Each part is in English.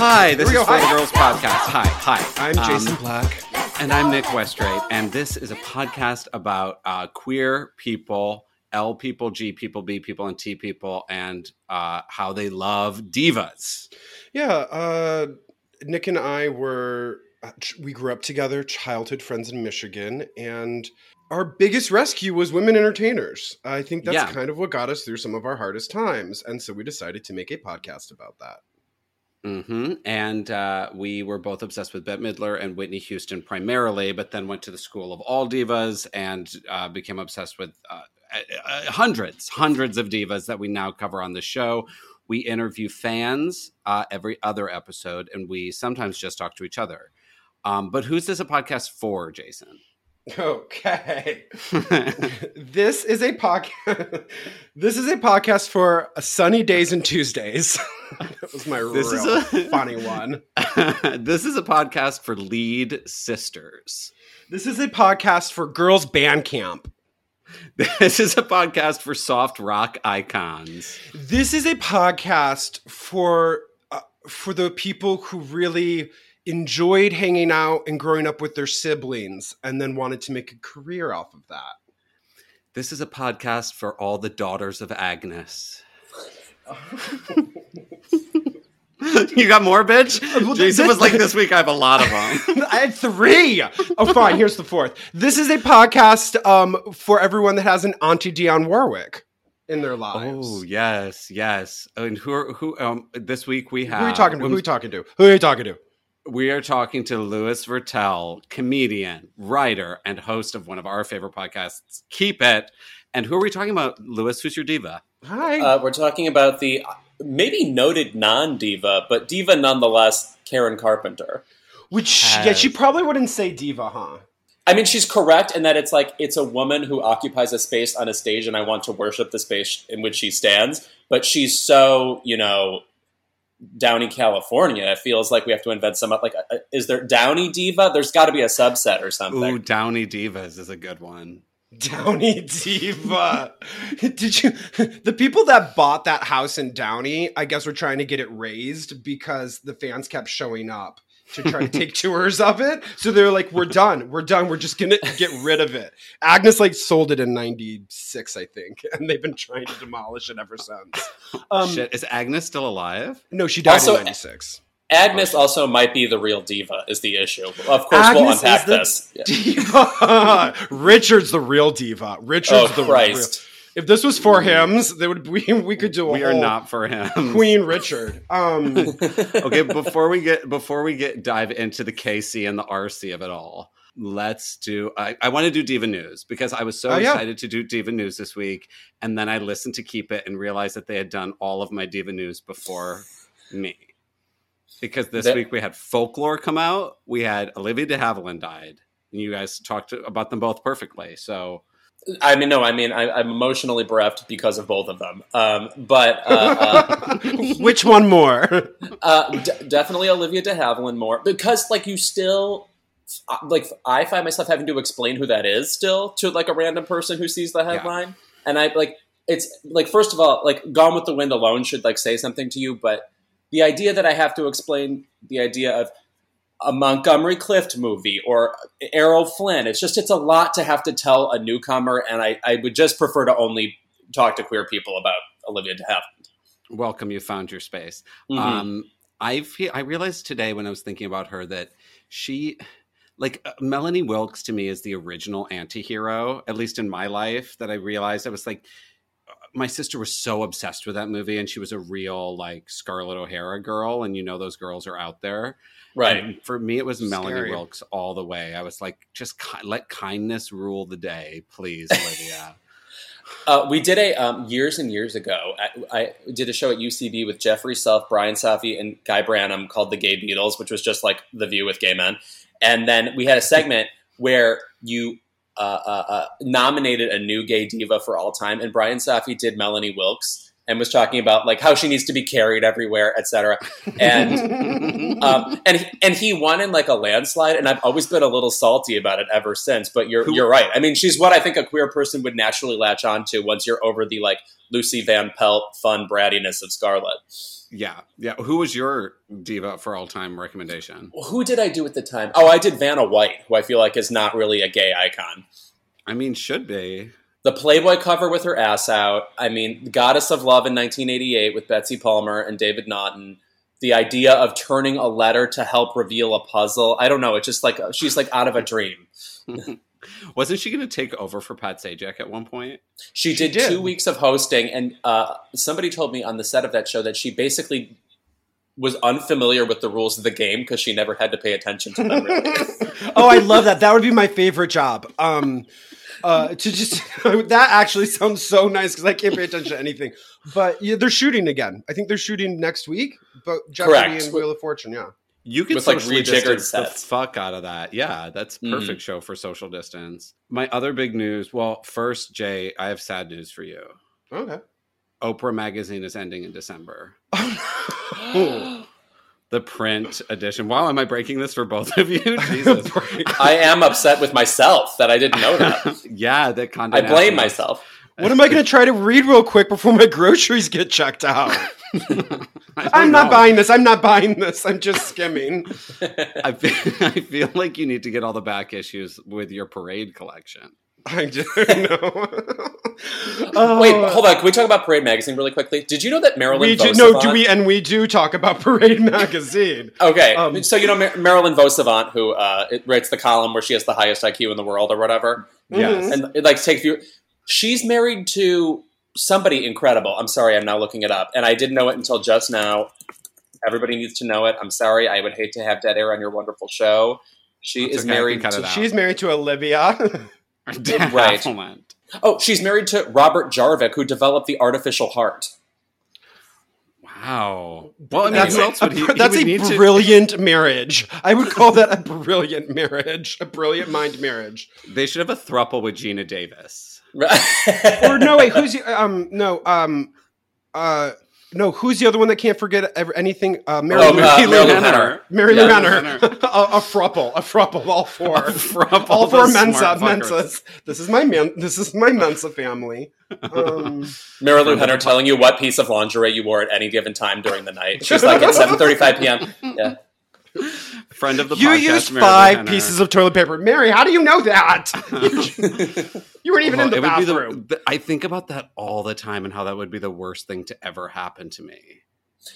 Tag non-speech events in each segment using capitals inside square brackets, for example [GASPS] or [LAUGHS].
Hi, this is. For the Girls Podcast. Hi, hi. I'm Um, Jason Black. and I'm Nick Westrate, and this is a podcast about uh, queer people, L people, G people, B people, and T people, and uh, how they love divas. Yeah, uh, Nick and I were we grew up together, childhood friends in Michigan, and our biggest rescue was women entertainers. I think that's Yeah. kind of what got us through some of our hardest times, and so we decided to make a podcast about that. Hmm And uh, we were both obsessed with Bette Midler and Whitney Houston primarily, but then went to the school of all divas and uh, became obsessed with uh, uh, hundreds, hundreds of divas that we now cover on the show. We interview fans uh, every other episode, and we sometimes just talk to each other. Um, but who's this a podcast for, Jason? Okay. [LAUGHS] this is a podcast. [LAUGHS] this is a podcast for sunny days and Tuesdays. [LAUGHS] that was my This real is a- funny one. this is a podcast for lead sisters. This is a podcast for girls band camp. This is a podcast for soft rock icons. This is a podcast for uh, for the people who really enjoyed hanging out and growing up with their siblings and then wanted to make a career off of that. This is a podcast for all the daughters of Agnes. [LAUGHS] you got more, bitch? Well, Jason this- was like, this week I have a lot of them. [LAUGHS] I had three. Oh, fine. Here's the fourth. This is a podcast um, for everyone that has an Auntie Dionne Warwick in their lives. oh, yes, yes. And who are, who, um, this week we have. Who are you talking to? Who are you talking to? Who are you talking to? We are talking to Louis Virtel, comedian, writer, and host of one of our favorite podcasts, Keep It. And who are we talking about, Louis? Who's your diva? Hi. Uh, we're talking about the uh, maybe noted non diva, but diva nonetheless, Karen Carpenter. Which, yeah, she probably wouldn't say diva, huh? I mean, she's correct in that it's like it's a woman who occupies a space on a stage, and I want to worship the space in which she stands. But she's so, you know, Downey, California. It feels like we have to invent some like, uh, is there Downey diva? There's got to be a subset or something. Ooh, Downey Divas is a good one. [LAUGHS] Downey Diva. [LAUGHS] Did you? [LAUGHS] The people that bought that house in Downey, I guess, were trying to get it raised because the fans kept showing up to try to take tours of it. So they're like, "We're done. We're done. We're just gonna get rid of it." Agnes like sold it in '96, I think, [LAUGHS] and they've been trying to demolish it ever since. Um, Shit, is Agnes still alive? no, she died Also- in '96. Agnes also might be the real diva, is the issue. Of course, we'll Agnes unpack is the this. Yeah. Diva. [LAUGHS] Richard's the real diva. Richard's Oh, the Christ. real. If this was for hymns, they would we we could do a We are whole not for him. Queen Richard. Um, [LAUGHS] okay, before we get before we get dive into the KC and the RC of it all, let's do. I, I want to do Diva News because I was so Oh, yeah. excited to do Diva News this week, and then I listened to Keep It and realized that they had done all of my Diva News before me. Because this That- week we had Folklore come out, we had Olivia de Havilland died, and you guys talked about them both perfectly. So I mean, no, I mean, I, I'm emotionally bereft because of both of them. Um, but uh, [LAUGHS] which one more? uh, uh, d- definitely Olivia de Havilland more because, like, you still. uh, Like I find myself having to explain who that is still to like a random person who sees the headline, and I like it's like first of all like Gone with the Wind alone should like say something to you, but the idea that I have to explain the idea of a Montgomery Clift movie or Errol Flynn. It's just it's a lot to have to tell a newcomer, and I, I would just prefer to only talk to queer people about Olivia de Havilland. welcome, you found your space. Mhm. Um, I feel I realized today when I was thinking about her that she, like uh, Melanie Wilkes, to me is the original anti-hero, at least in my life. That I realized I was like, my sister was so obsessed with that movie, and she was a real like Scarlett O'Hara girl, and you know those girls are out there. right. And for me, it was Melanie Wilkes all the way. I was like, just ki- let kindness rule the day, please, [LAUGHS] Olivia. Uh, we did a um, years and years ago. I, I did a show at UCB with Jeffrey Self, Brian Safi, and Guy Branum called "The Gay Beatles," which was just like The View with gay men. And then we had a segment where you uh, uh, uh, nominated a new gay diva for all time, and Brian Safi did Melanie Wilkes. And was talking about like how she needs to be carried everywhere, etc. And [LAUGHS] um, and and he won in like a landslide, and I've always been a little salty about it ever since. But you're Who- you're right. I mean, she's what I think a queer person would naturally latch onto once you're over the like Lucy Van Pelt fun brattiness of Scarlett. yeah, yeah. Who was your diva for all time recommendation? Who did I do at the time? Oh, I did Vanna White, who I feel like is not really a gay icon. I mean, should be. The Playboy cover with her ass out. I mean, Goddess of Love in 1988 with Betsy Palmer and David Naughton. The idea of turning a letter to help reveal a puzzle. I don't know. It's just like she's like out of a dream. [LAUGHS] Wasn't she going to take over for Pat Sajak at one point? She, She did, did. two weeks of hosting, and uh, somebody told me on the set of that show that she basically was unfamiliar with the rules of the game because she never had to pay attention to them. Really. [LAUGHS] oh, I love that. That would be my favorite job. Um, uh, to just [LAUGHS] that actually sounds so nice because I can't pay attention to anything. But yeah, they're shooting again. I think they're shooting next week. But Jeopardy Correct. and Wheel of Fortune, yeah. You can With, like, socially rejiggered distance the sets. fuck out of that. Yeah, that's Mhm. perfect show for social distance. My other big news. Well, first, Jay, I have sad news for you. Okay. Oprah magazine is ending in December. [GASPS] [GASPS] [GASPS] Oh, The print edition. Wow, am I breaking this for both of you? [LAUGHS] Jesus. [LAUGHS] I am upset with myself that I didn't know that. [LAUGHS] yeah, that Condé I blame Nast- myself. what am I going to try to read real quick before my groceries get checked out? I'm not know. buying this. I'm not buying this. I'm just skimming. I feel, I feel like you need to get all the back issues with your parade collection. I do [LAUGHS] know. [LAUGHS] Oh, Wait, hold on. Can we talk about Parade Magazine really quickly? Did you know that Marilyn We do, no, do we? And we do talk about [LAUGHS] Parade magazine. Okay, Um, so you know Mar- Marilyn vos Savant, who uh, it writes the column where she has the highest IQ in the world or whatever, Yes. and it like takes you. She's married to somebody incredible. I'm sorry, I'm now looking it up, and I didn't know it until just now. Everybody needs to know it. I'm sorry. I would hate to have dead air on your wonderful show. She That's is okay, married to. She's married to Olivia. [LAUGHS] Right. Hold Oh, she's married to Robert Jarvik, who developed the artificial heart. Wow. Well, I mean, That's who a- else would he? a, he that's would a need to- brilliant marriage. I would call that a brilliant marriage, a brilliant mind marriage. They should have a thruple with Geena Davis. Right. Or no, wait, who's the, um no um uh no who's the other one that can't forget ever, anything? Uh, Mary Oh, Lou, uh, Mary Mary Lou Lou Henner. Mary Lou Marilu Henner. [LAUGHS] a, a frupple, a frupple, all four. A thruple, all four Mensa, smart. Mensas. This is my man. This is my Mensa family. Um, [LAUGHS] Mary Lou Friend Henner telling you what piece of lingerie you wore at any given time during the night. She's like at 7:35 p.m. Yeah. Friend of the you podcast. used Mary five Henner. pieces of toilet paper, Mary. How do you know that? [LAUGHS] you weren't even in the Well, it would be bathroom. the- I think about that all the time and how that would be the worst thing to ever happen to me.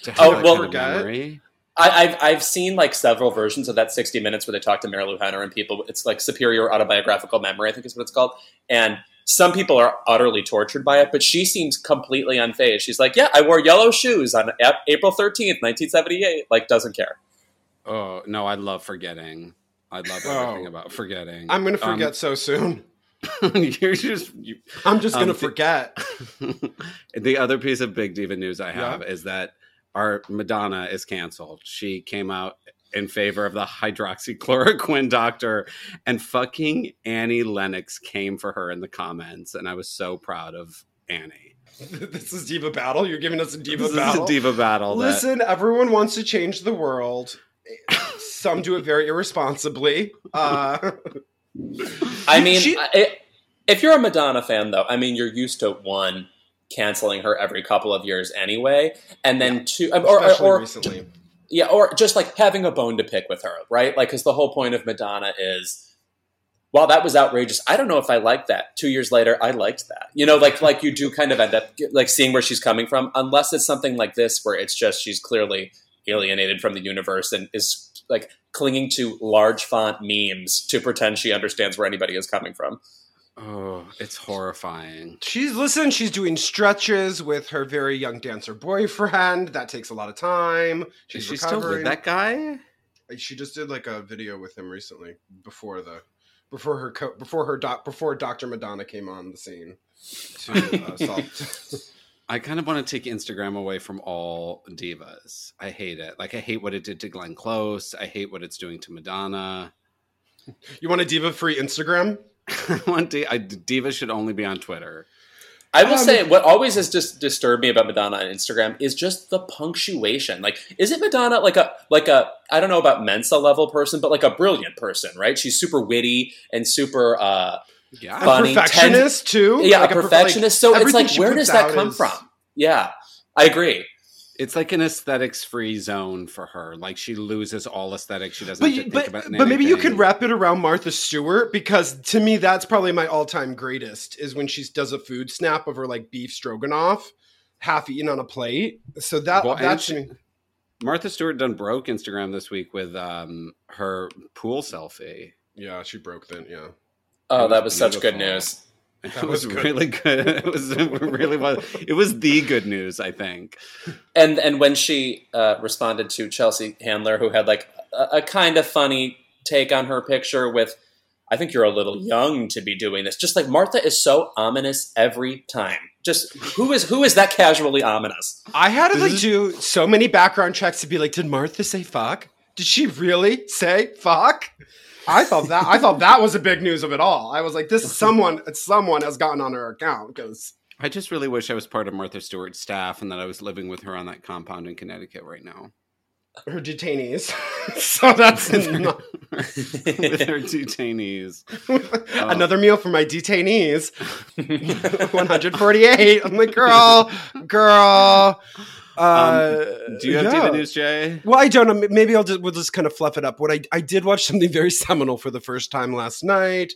To have Oh, well- kind of Forget. I, I've I've seen like several versions of that 60 minutes where they talk to Marilu Henner and people. It's like superior autobiographical memory, I think is what it's called. And some people are utterly tortured by it, but she seems completely unfazed. She's like, "Yeah, I wore yellow shoes on April 13th, 1978." Like, doesn't care. Oh no, I love forgetting. I love Oh. about forgetting. I'm going to Um, forget so soon. [LAUGHS] you're just you, I'm just going to um, forget. [LAUGHS] the other piece of big diva news I have is that our Madonna is canceled. She came out in favor of the hydroxychloroquine doctor, and fucking Annie Lennox came for her in the comments, and I was so proud of Annie. [LAUGHS] this is Diva Battle. You're giving us a Diva This Battle. is a diva battle. that- Listen, everyone wants to change the world. Some do it very irresponsibly. Uh, I mean, She- I, if you're a Madonna fan, though, I mean, you're used to one canceling her every couple of years anyway, and then two, or, or, or recently. yeah, or just like having a bone to pick with her, right? Like, because the whole point of Madonna is, well, that was outrageous. I don't know if I like that. Two years later, I liked that. You know, like like you do kind of end up like seeing where she's coming from, unless it's something like this where it's just she's clearly alienated from the universe and is like clinging to large font memes to pretend she understands where anybody is coming from. oh, it's horrifying. She's listen. She's doing stretches with her very young dancer boyfriend. That takes a lot of time. She's Is she still with that guy? She just did like a video with him recently before the before her co- before her doc before Dr. Madonna came on the scene to uh, [LAUGHS] solve. I kind of want to take Instagram away from all divas. I hate it. Like I hate what it did to Glenn Close. I hate what it's doing to Madonna. [LAUGHS] you want a diva free Instagram? [LAUGHS] I want di- I, divas should only be on Twitter. I will Um, say what always has just disturbed me about Madonna on Instagram is just the punctuation. Like, is it Madonna like a like a I don't know about Mensa level person, but like a brilliant person, right? She's super witty and super uh Yeah. A Funny, perfectionist too. yeah, Like a perf- perfectionist. so it's like where does that come is- from? Yeah. I agree. It's like an aesthetics free zone for her. Like she loses all aesthetics. She doesn't But, have you- to think but, about but maybe you could wrap it around Martha Stewart because to me that's probably my all-time greatest is when she does a food snap of her like beef stroganoff half eaten on a plate. So that Well, that's she- Martha Stewart done broke Instagram this week with um her pool selfie. yeah, she broke then, yeah. Oh, It that was was such good beautiful. news. [LAUGHS] It That was, was good. really good. [LAUGHS] It was it really was. It was the good news, I think. And and when she uh, responded to Chelsea Handler, who had like a, a kind of funny take on her picture with, "I think you're a little young to be doing this." Just like Martha is so ominous every time. Just who is who is that casually ominous? I had to like do so many background checks to be like, did Martha say fuck? Did she really say fuck? I thought that I thought that was a big news of it all. I was like, this is [LAUGHS] someone someone has gotten on her account because I just really wish I was part of Martha Stewart's staff and that I was living with her on that compound in Connecticut right now. her detainees. [LAUGHS] so that's not, with her [LAUGHS] detainees. Oh. another meal for my detainees. 148. I'm like, girl, girl. Uh, Do you have yeah. diva news, Jay? Well, I don't know. Maybe I'll just we'll just kind of fluff it up. What I I did watch [LAUGHS] something very seminal for the first time last night.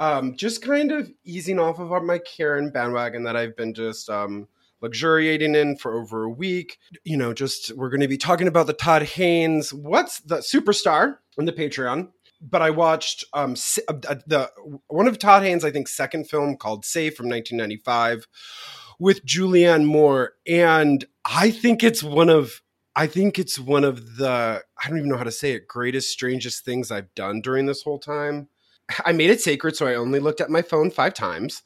Um, just kind of easing off of my Karen bandwagon that I've been just um luxuriating in for over a week. You know, just we're going to be talking about the Todd Haynes. What's the superstar on the Patreon? But I watched um uh, the one of Todd Haynes, I think, second film called Safe from 1995 with Julianne Moore, and I think it's one of I think it's one of the I don't even know how to say it greatest strangest things I've done during this whole time. I made it sacred, so I only looked at my phone five times,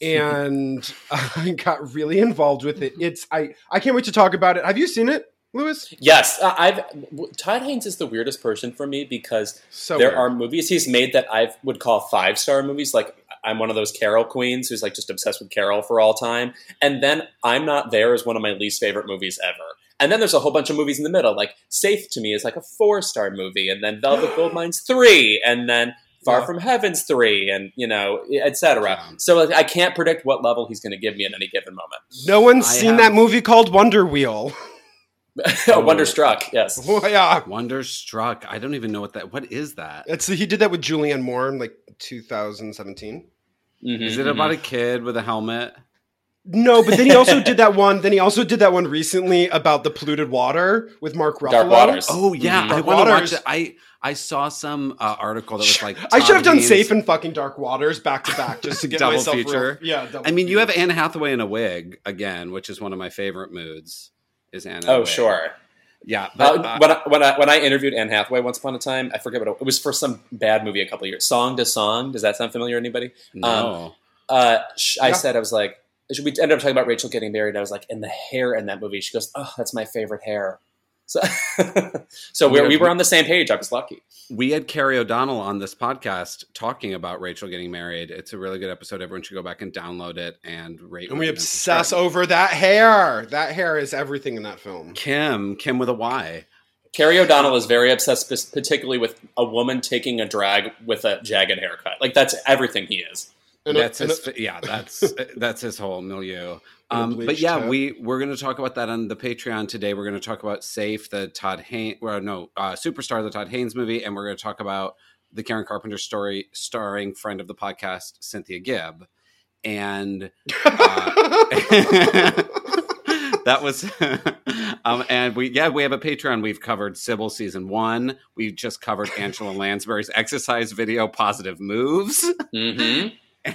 and [LAUGHS] I got really involved with it. It's I I can't wait to talk about it. Have you seen it, Lewis? Yes, I- I've Todd Haynes is the weirdest person for me because So there weird. are movies he's made that I would call five star movies. Like I'm one of those Carol queens who's like just obsessed with Carol for all time, and then I'm Not There is one of my least favorite movies ever. And then there's a whole bunch of movies in the middle. Like Safe to me is like a four star movie, and then Velvet [GASPS] Goldmine's three, and then Far Yeah. from Heaven's three, and you know, etc. Yeah. So like, I can't predict what level he's going to give me at any given moment. no one's I seen have- that movie called Wonder Wheel. [LAUGHS] oh, Wonderstruck, yes. [LAUGHS] oh, yeah, Wonderstruck. I don't even know what that. What is that? it's he did that with Julianne Moore in like 2017. Mhm, Is it mhm. about a kid with a helmet? No, but then he [LAUGHS] also did that one. Then he also did that one recently about the polluted water with Mark Ruffalo. Dark Waters? Oh yeah, Mhm. I Dark want to watch Waters. it. I I saw some uh, article that was like I should have done Haynes- Safe and fucking Dark Waters back to back just to [LAUGHS] get Double myself real- yeah, double I mean, you have feature. Anne Hathaway in a wig again, which is one of my favorite moods. Is Anne? in a Oh wig. sure. Yeah, but Uh, uh, when, I, when I when I interviewed Anne Hathaway once upon a time, I forget what it, it was for some bad movie a couple of years. Song to Song. Does that sound familiar to anybody? no. Uh, sh- I said I was like, we ended up talking about Rachel getting married. I was like, and the hair in that movie. She goes, oh, that's my favorite hair. So, [LAUGHS] so oh we, we were on the same page. I was lucky. we had Carrie O'Donnell on this podcast talking about Rachel getting married. It's a really good episode. Everyone should go back and download it and rate. and we obsess subscribe. over that hair. That hair is everything in that film. Kim, Kim with a Y. Carrie O'Donnell is very obsessed, particularly with a woman taking a drag with a jagged haircut. Like that's everything he is. And that's a- his, yeah, that's that's his whole milieu. And a Um, but yeah, head. we we're going to talk about that on the Patreon today. We're going to talk about Safe, the Todd Haynes, well, no, uh, Superstar, the Todd Haynes movie, and we're going to talk about the Karen Carpenter story, starring friend of the podcast Cynthia Gibb, and [LAUGHS] that was [LAUGHS] um and we yeah we have a patreon. We've covered sybil season one. We just covered angela lansbury's [LAUGHS] exercise video positive moves. Hmm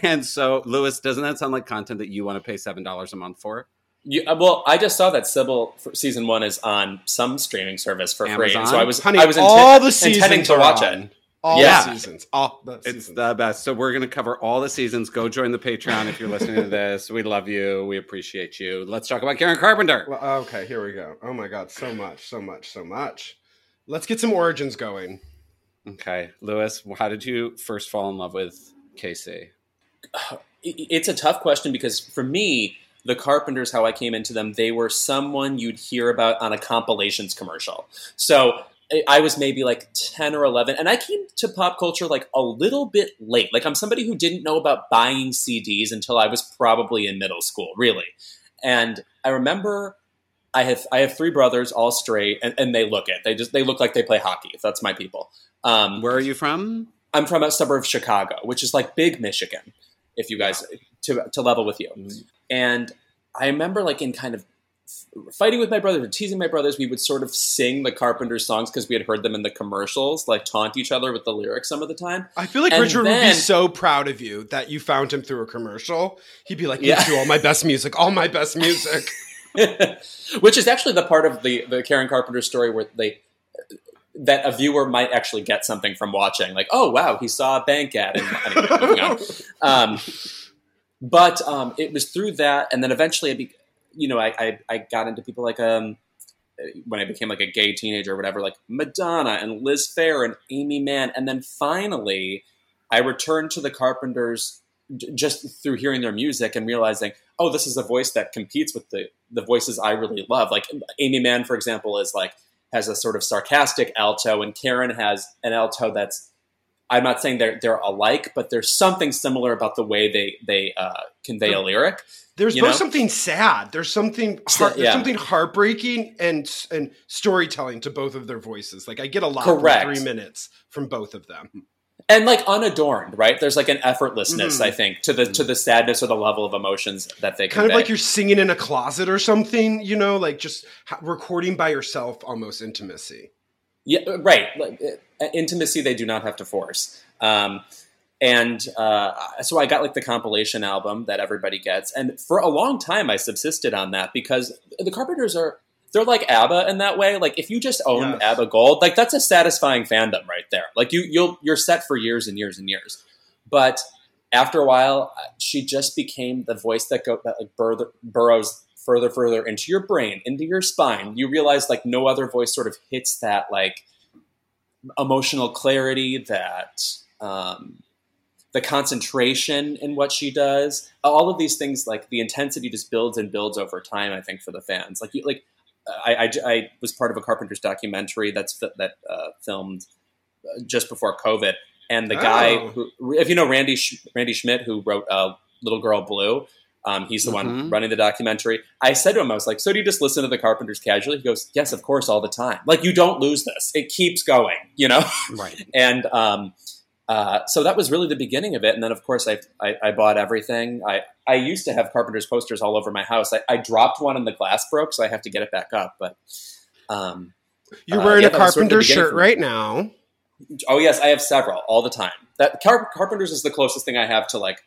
and so lewis doesn't that sound like content that you want to pay seven dollars a month for You, uh, well, I just saw that Sybil for season one is on some streaming service for free, so I was Honey, I was inten- all the seasons intending to are watch on. it. All Yeah. the seasons. All the it's the best so we're going to cover all the seasons go join the patreon if you're listening to [LAUGHS] this we love you we appreciate you let's talk about karen carpenter Well, okay, here we go. Oh my god, so much, so much, so much. Let's get some origins going. okay lewis how did you first fall in love with KC [SIGHS] it's a tough question because for me, the Carpenters, how I came into them, they were someone you'd hear about on a compilations commercial. So I was maybe like 10 or 11, and I came to pop culture like a little bit late. Like, I'm somebody who didn't know about buying CDs until I was probably in middle school, really. And I remember I have I have three brothers, all straight, and, and they look it. They just they look like they play hockey. That's my people. Um, Where are you from? I'm from a suburb of Chicago, which is like big Michigan. If you guys to to level with you, mm-hmm. and I remember like in kind of fighting with my brothers or teasing my brothers, we would sort of sing the Carpenters songs because we had heard them in the commercials, like taunt each other with the lyrics some of the time. I feel like and Richard then, would be so proud of you that you found him through a commercial. He'd be like, "You yeah. do all my best music, all my best music." [LAUGHS] Which is actually the part of the the Karen Carpenter story where they that a viewer might actually get something from watching, like, "Oh wow, he saw a bank ad." And, anyway, um, but um, it was through that, and then eventually, I be, you know, I, I, I got into people like um, when I became like a gay teenager or whatever, like Madonna and Liz Phair and Aimee Mann, and then finally, I returned to the Carpenters just through hearing their music and realizing, oh, this is a voice that competes with the the voices I really love. Like Aimee Mann, for example, is like has a sort of sarcastic alto, and Karen has an alto that's. I'm not saying they're they're alike, but there's something similar about the way they they uh, convey a lyric. There's both know? something sad. There's something heart, yeah. there's something heartbreaking and and storytelling to both of their voices. Like I get a lot Correct. three minutes from both of them and like unadorned, right? There's like an effortlessness, mm-hmm. I think, to the to the sadness or the level of emotions that they kind convey. of like you're singing in a closet or something, you know, like just recording by yourself, almost intimacy. Yeah, uh, right. Like, uh, intimacy, they do not have to force. Um, and uh, so I got like the compilation album that everybody gets, and for a long time I subsisted on that because the Carpenters are they're like ABBA in that way. Like if you just own yes. ABBA Gold, like that's a satisfying fandom right there. Like you you'll you're set for years and years and years. But after a while, she just became the voice that go that like bur- burrows further further into your brain, into your spine. You realize like no other voice sort of hits that like emotional clarity that um, the concentration in what she does all of these things like the intensity just builds and builds over time i think for the fans like you, like I, I, I, was part of a Carpenter's documentary that's that uh, filmed uh, just before COVID, and the oh. guy who, if you know Randy Randy Schmidt, who wrote uh, Little Girl Blue, um, he's the mm-hmm. one running the documentary. I said to him, I was like, "So do you just listen to the Carpenters casually?" He goes, "Yes, of course, all the time. Like you don't lose this; it keeps going, you know." Right. [LAUGHS] and um, uh, so that was really the beginning of it. And then, of course, I, I, I, bought everything. I, I used to have Carpenter's posters all over my house. I, I, dropped one and the glass broke, so I have to get it back up. But um, you're uh, wearing uh, yeah, a Carpenter sort of shirt right now. Oh yes, I have several all the time. That Car- Carpenter's is the closest thing I have to like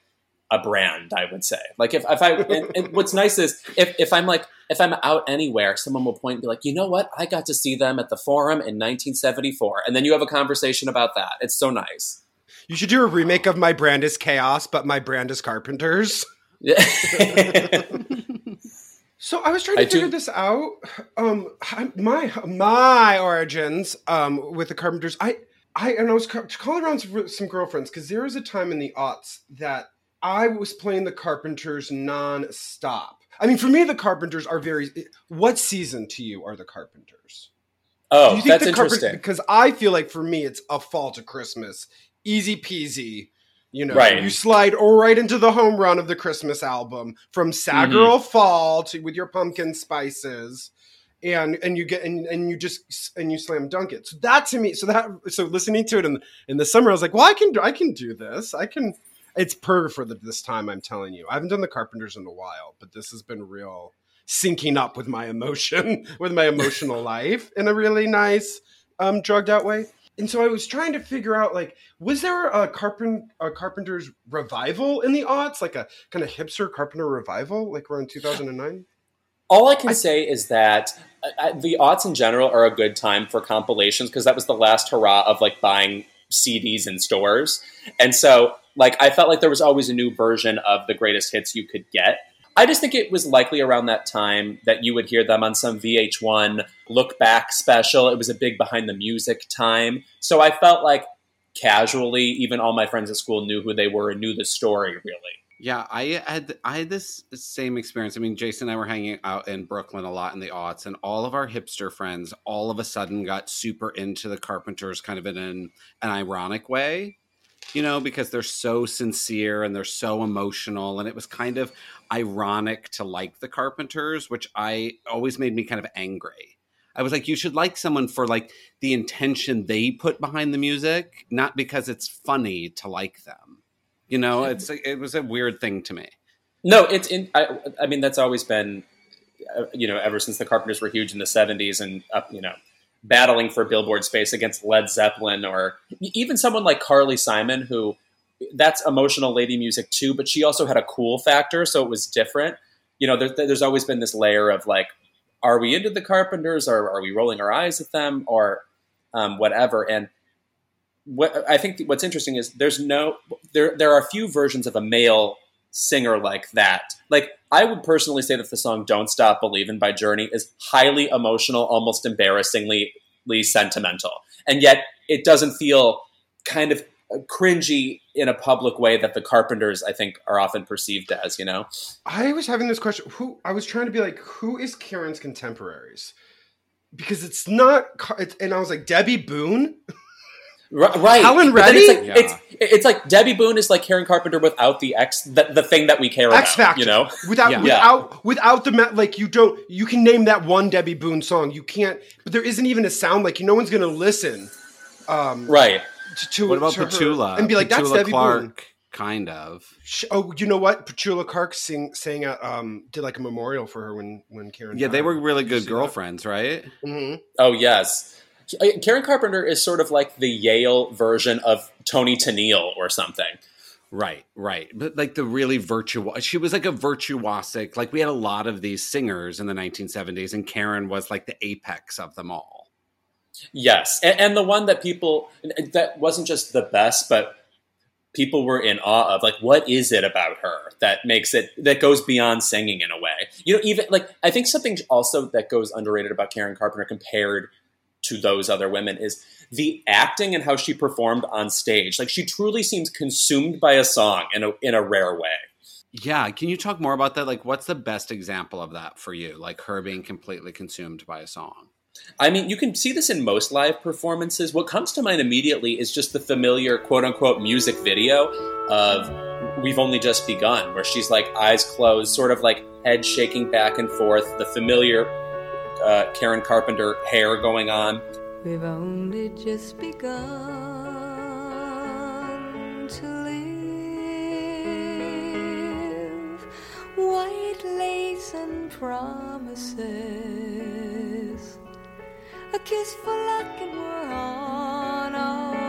a brand. I would say. Like if, if I [LAUGHS] and, and what's nice is if, if I'm like if I'm out anywhere, someone will point and be like, you know what? I got to see them at the Forum in 1974, and then you have a conversation about that. It's so nice. You should do a remake of My Brand is Chaos, but My Brand is Carpenters. Yeah. [LAUGHS] so I was trying to I figure do. this out. Um, my my origins um, with the Carpenters. I I and I was calling around some, some girlfriends because there was a time in the aughts that I was playing the Carpenters non-stop. I mean, for me, the Carpenters are very. What season to you are the Carpenters? Oh, that's interesting. Because I feel like for me, it's a fall to Christmas easy peasy. You know, right. you slide right into the home run of the Christmas album from Sad mm-hmm. Girl Fall to with your pumpkin spices and and you get and, and you just and you slam dunk it. So that to me, so that so listening to it in in the summer, I was like, well, I can I can do this. I can. It's per for the, this time. I'm telling you, I haven't done the Carpenters in a while, but this has been real syncing up with my emotion, [LAUGHS] with my emotional life in a really nice, um, drugged out way and so I was trying to figure out like, was there a a Carpenter's revival in the aughts, like a kind of hipster Carpenter revival, like around two thousand and nine? All I can I, say is that uh, the aughts in general are a good time for compilations because that was the last hurrah of like buying CDs in stores, and so like I felt like there was always a new version of the greatest hits you could get. I just think it was likely around that time that you would hear them on some VH1 look back special. It was a big behind the music time. So I felt like casually, even all my friends at school knew who they were and knew the story really. Yeah, I had I had this same experience. I mean, Jason and I were hanging out in Brooklyn a lot in the aughts, and all of our hipster friends all of a sudden got super into the Carpenters, kind of in an, an ironic way, you know, because they're so sincere and they're so emotional, and it was kind of ironic to like the Carpenters, which I always made me kind of angry. I was like, you should like someone for like the intention they put behind the music, not because it's funny to like them. You know, it's it was a weird thing to me. No, it's in. I, I mean, that's always been, uh, you know, ever since the Carpenters were huge in the '70s and up, you know, battling for Billboard space against Led Zeppelin or even someone like Carly Simon, who that's emotional lady music too, but she also had a cool factor, so it was different. You know, there, there's always been this layer of like, are we into the Carpenters, or are we rolling our eyes at them, or um, whatever, and what I think what's interesting is there's no there there are a few versions of a male singer like that. Like I would personally say that the song "Don't Stop Believing" by Journey is highly emotional, almost embarrassingly sentimental, and yet it doesn't feel kind of uh, cringy in a public way that the Carpenters I think are often perceived as. You know, I was having this question. Who I was trying to be like, who is Karen's contemporaries? Because it's not, it's, and I was like Debby Boone. [LAUGHS] Right, Helen Reddy. It's like, yeah. it's, it's like Debby Boone is like Karen Carpenter without the X, the, the thing that we care X about. Factor. You know, without Yeah. without without the ma- like you don't you can name that one Debby Boone song. You can't, but there isn't even a sound like you. No one's gonna listen. Um, right? To, to What about to her Petula? and be like, that's Petula Debbie Clark, Boone. kind of. Sh- Oh, you know what? Petula Clark sing sang a, um did like a memorial for her when when Karen. Yeah, they were really good see that? girlfriends, right? Mhm. Oh yes. Uh, Karen Carpenter is sort of like the Yale version of Toni Tennille or something. Right, right. But like the really virtuos, she was like a virtuosic. Like we had a lot of these singers in the 1970s, and Karen was like the apex of them all. Yes, and, and the one that people that wasn't just the best, but people were in awe of. Like, what is it about her that makes it that goes beyond singing in a way? You know, even like I think something also that goes underrated about Karen Carpenter compared to those other women is the acting and how she performed on stage. Like, she truly seems consumed by a song in a in a rare way. Yeah, can you talk more about that? Like, what's the best example of that for you? Like her being completely consumed by a song. I mean, you can see this in most live performances. What comes to mind immediately is just the familiar quote unquote music video of We've Only Just Begun, where she's like eyes closed, sort of like head shaking back and forth, the familiar uh, Karen Carpenter hair going on. We've only just begun to live. White lace and promises. A kiss for luck and we're on our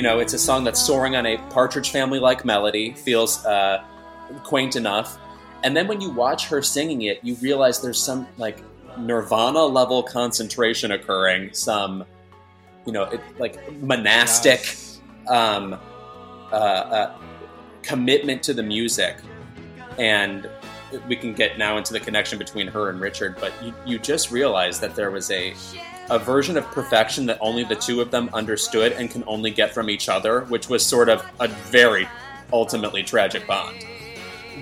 you know, it's a song that's soaring on a Partridge Family like melody, feels uh, quaint enough. And then when you watch her singing it, you realize there's some like Nirvana level concentration occurring, some, you know, it, like monastic Yes. um, uh, uh, commitment to the music. And we can get now into the connection between her and Richard, but you, you just realize that there was a a version of perfection that only the two of them understood and can only get from each other, which was sort of a very ultimately tragic bond.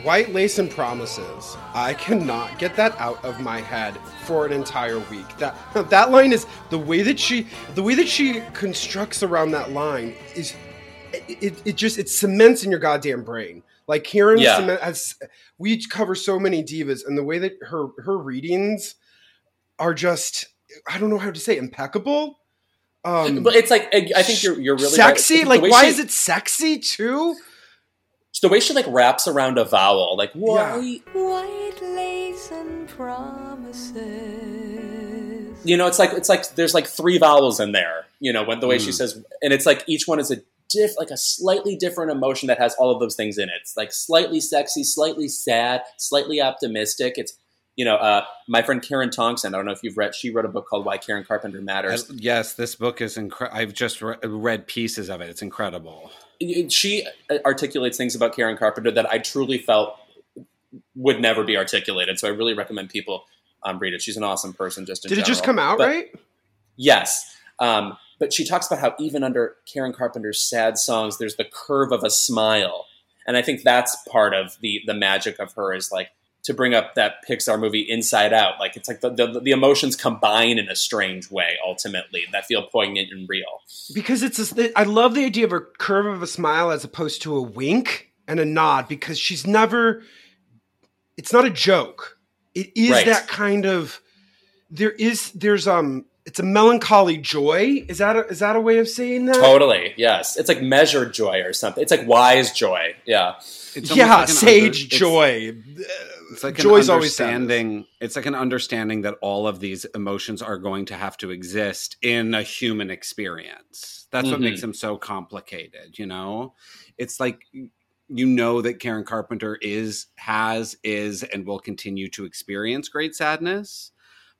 White lace and promises. I cannot get that out of my head for an entire week. That [LAUGHS] that line is the way that she the way that she constructs around that line is it, it, it just it cements in your goddamn brain. Like Karen Yeah. Cement has we cover so many divas, and the way that her her readings are just I don't know how to say impeccable. Um, but it's like I think you're you're really sexy. right. Like, why she- is it sexy too? the way she like wraps around a vowel? Like why? White lace and promises. You know, it's like it's like there's like three vowels in there. You know, when the way she Mm. says, and it's like each one is a diff, like a slightly different emotion that has all of those things in it. It's like slightly sexy, slightly sad, slightly optimistic. It's you know, uh, my friend Karen Tongson. I don't know if you've read. She wrote a book called Why Karen Carpenter Matters. I- yes, this book is incredible. I've just re- read pieces of it. It's incredible. she articulates things about Karen Carpenter that I truly felt would never be articulated. So I really recommend people um, read it. She's an awesome person. Just in Did it just come out But- right? Yes. Um, but she talks about how even under Karen Carpenter's sad songs, there's the curve of a smile, and I think that's part of the the magic of her is like to bring up that Pixar movie Inside Out. Like it's like the the, the emotions combine in a strange way ultimately that feel poignant and real. because it's this, I love the idea of a curve of a smile as opposed to a wink and a nod because she's never it's not a joke. It is Right. that kind of there is there's um it's a melancholy joy. Is that a, is that a way of saying that? Totally, yes. It's like measured joy or something. It's like wise joy. Yeah. It's yeah, like sage under- it's- joy. It's like Joy's an always sadness. understanding. It's like an understanding that all of these emotions are going to have to exist in a human experience. That's what Mhm. makes them so complicated. You know, it's like you know that Karen Carpenter is, has, is, and will continue to experience great sadness.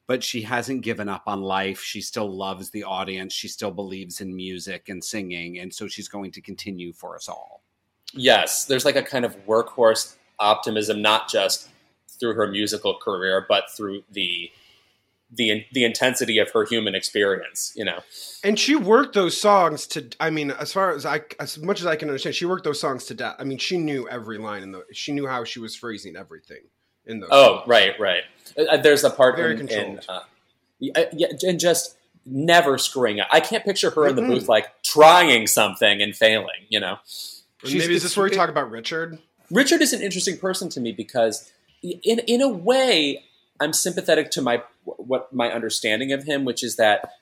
But she hasn't given up on life. She still loves the audience. She still believes in music and singing. And so she's going to continue for us all. Yes, there's like a kind of workhorse optimism, not just through her musical career, but through the the the intensity of her human experience. You know, And she worked those songs to. I mean, as far as I, as much as I can understand, she worked those songs to death. I mean, she knew every line in the. She knew how she was phrasing everything in those. Oh, songs. right, right. Uh, there's a part Very in, in uh, yeah, yeah, and just never screwing up. I can't picture her in the booth like trying something and failing. You know, She's- Maybe is this it's- where we it- talk about Richard? Richard is an interesting person to me because, in in a way, I'm sympathetic to my what my understanding of him, which is that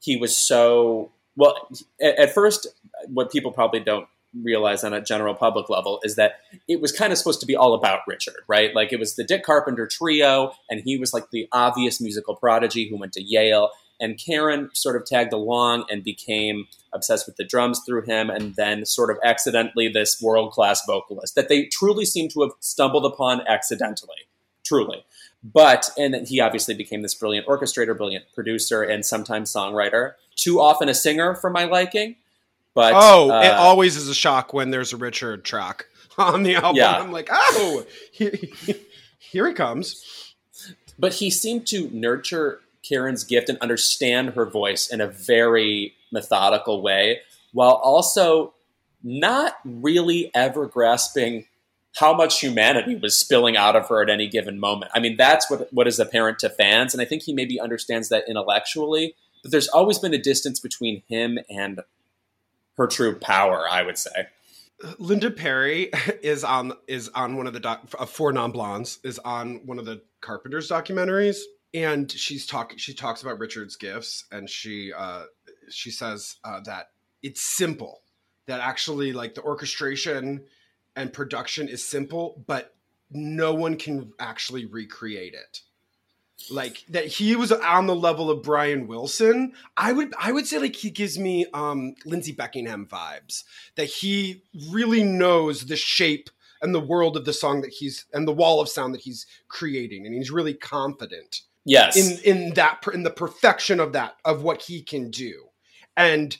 he was so well. At, at first, what people probably don't realize on a general public level is that it was kind of supposed to be all about Richard, right? Like it was the Dick Carpenter trio, and he was like the obvious musical prodigy who went to Yale. And Karen sort of tagged along and became obsessed with the drums through him, and then sort of accidentally this world class vocalist that they truly seem to have stumbled upon accidentally, truly. But, and he obviously became this brilliant orchestrator, brilliant producer, and sometimes songwriter. Too often a singer for my liking. But oh, uh, it always is a shock when there's a Richard track [LAUGHS] on the album. Yeah. I'm like, oh, here, here he comes. but he seemed to nurture Karen's gift and understand her voice in a very methodical way, while also not really ever grasping how much humanity was spilling out of her at any given moment. I mean, that's what what is apparent to fans, and I think he maybe understands that intellectually. But there's always been a distance between him and her true power. I would say. Linda Perry [LAUGHS] is on is on one of the doc, uh, four non blondes is on one of the Carpenter's documentaries, and she's talking. She talks about Richard's gifts, and she uh, she says uh, that it's simple. That actually, like the orchestration and production is simple, but no one can actually recreate it. Like that, he was on the level of Brian Wilson. I would I would say like he gives me um Lindsey Buckingham vibes that he really knows the shape and the world of the song that he's and the wall of sound that he's creating and he's really confident Yes. in in that in the perfection of that of what he can do and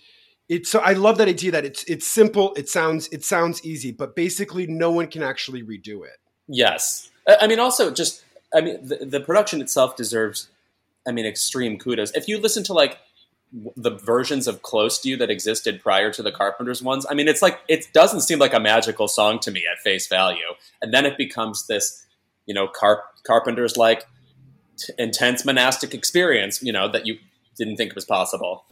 it's so i love that idea that it's it's simple it sounds it sounds easy but basically no one can actually redo it Yes. I I mean, also just, I mean, the, the production itself deserves, I mean, extreme kudos. If you listen to like the versions of Close to You that existed prior to the Carpenters ones, I mean, it's like, it doesn't seem like a magical song to me at face value. And then it becomes this, you know, Car- Carpenters like t- intense monastic experience, you know, that you didn't think was possible.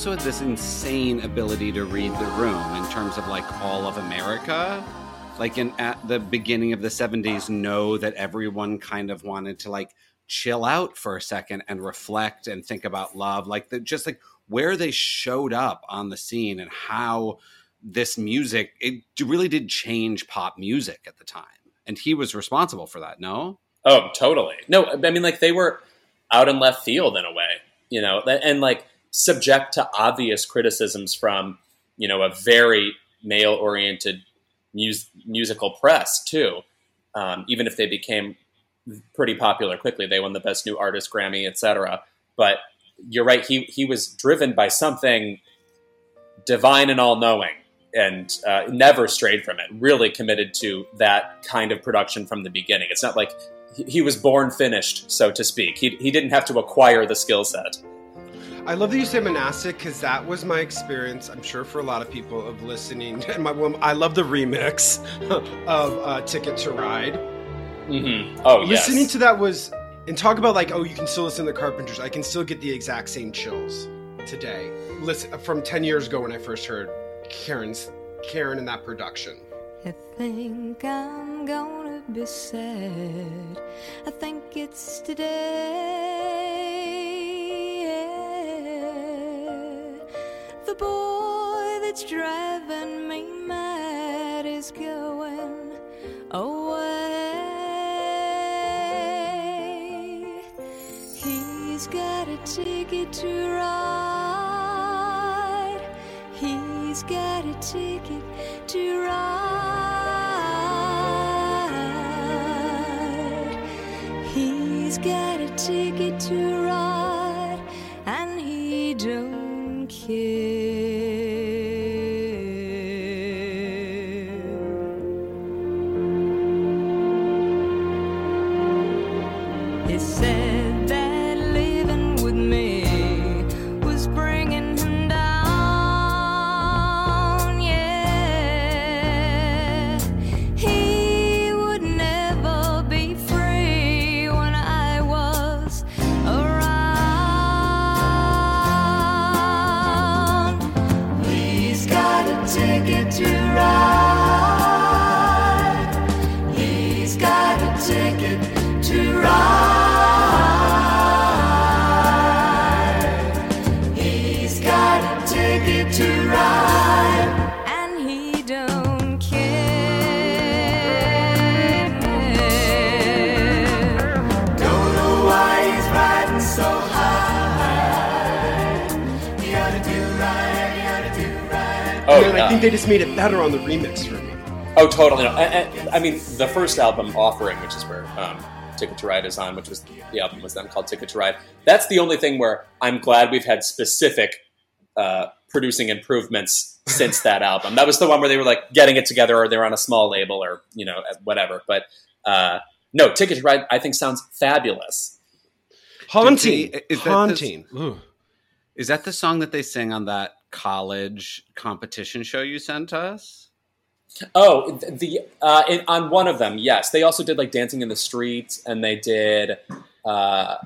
Also had this insane ability to read the room in terms of like all of America. Like in at the beginning of the 70s, know that everyone kind of wanted to like chill out for a second and reflect and think about love. Like the, just like where they showed up on the scene and how this music it really did change pop music at the time. And he was responsible for that, no? Oh, totally. No, I mean, like they were out in left field in a way, you know, and like subject to obvious criticisms from, you know, a very male oriented mus- musical press too. Um, even if they became pretty popular quickly, they won the Best New Artist Grammy, etc. But you're right; he he was driven by something divine and all knowing, and uh, never strayed from it. Really committed to that kind of production from the beginning. It's not like he- was born finished, so to speak. He he didn't have to acquire the skill set. I love that you say monastic because that was my experience. I'm sure for a lot of people of listening. [LAUGHS] And my, well, I love the remix [LAUGHS] of uh, "Ticket to Ride." Mm-hmm. Oh yes. Listening to that was, and talk about like, oh, you can still listen to the Carpenters. I can still get the exact same chills today. Listen from ten years ago when I first heard Karen's Karen in that production. I think I'm gonna be sad. I think it's today. The boy that's driving me mad is going away. He's got a ticket to ride. He's got a ticket to ride. He's got a ticket to ride, and he don't care. Think they just made it better on the remix for me. Oh, totally. No. And, and, I mean, the first album, Offering, which is where um, Ticket to Ride is on, which was the album was then called Ticket to Ride. That's the only thing where I'm glad we've had specific uh, producing improvements since [LAUGHS] that album. That was the one where they were like getting it together, or they were on a small label, or you know, whatever. But uh, no, Ticket to Ride, I think sounds fabulous. Haunting, Is that the- haunting. Is that the song that they sing on that college competition show you sent us? Oh, the uh, in, on one of them, yes. They also did like Dancing in the Streets, and they did. Uh,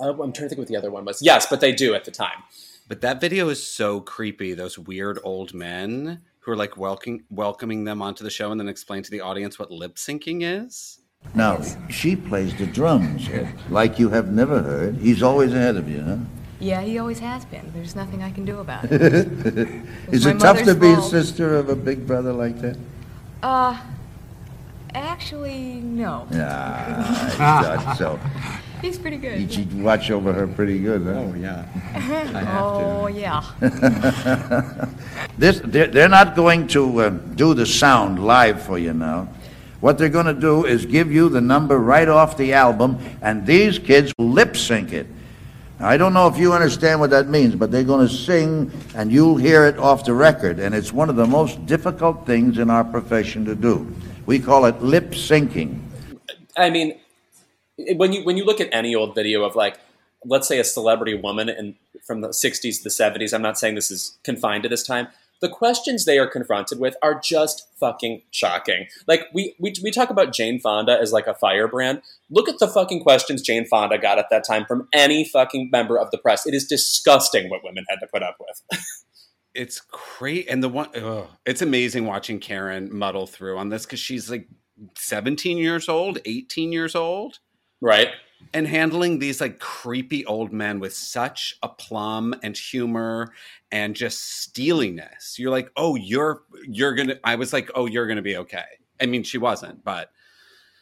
oh, I'm trying to think what the other one was. Yes, but they do at the time. But that video is so creepy. Those weird old men who are like welcoming welcoming them onto the show and then explain to the audience what lip syncing is. Now, she plays the drums, like you have never heard. He's always ahead of you, huh? Yeah, he always has been. There's nothing I can do about it. [LAUGHS] Is my it tough to mother's be a fault. sister of a big brother like that? Uh, actually, no. Yeah, I thought so. [LAUGHS] He's pretty You good. should watch over her pretty good, huh? Oh, yeah. [LAUGHS] I have Oh, to. yeah. This, they're, they're not going to uh, do the sound live for you now. What they're going to do is give you the number right off the album, and these kids will lip sync it. I don't know if you understand what that means, but they're going to sing, and you'll hear it off the record, and it's one of the most difficult things in our profession to do. We call it lip syncing. I mean, when you when you look at any old video of like, let's say a celebrity woman and from the '60s to the '70s, I'm not saying this is confined to this time. The questions they are confronted with are just fucking shocking. Like we we we talk about Jane Fonda as like a firebrand. Look at the fucking questions Jane Fonda got at that time from any fucking member of the press. It is disgusting what women had to put up with. [LAUGHS] it's great and the one ugh, it's amazing watching karen muddle through on this because she's like 17 years old 18 years old right? and handling these like creepy old men with such aplomb and humor and just steeliness you're like oh you're you're gonna i was like oh you're gonna be okay i mean she wasn't but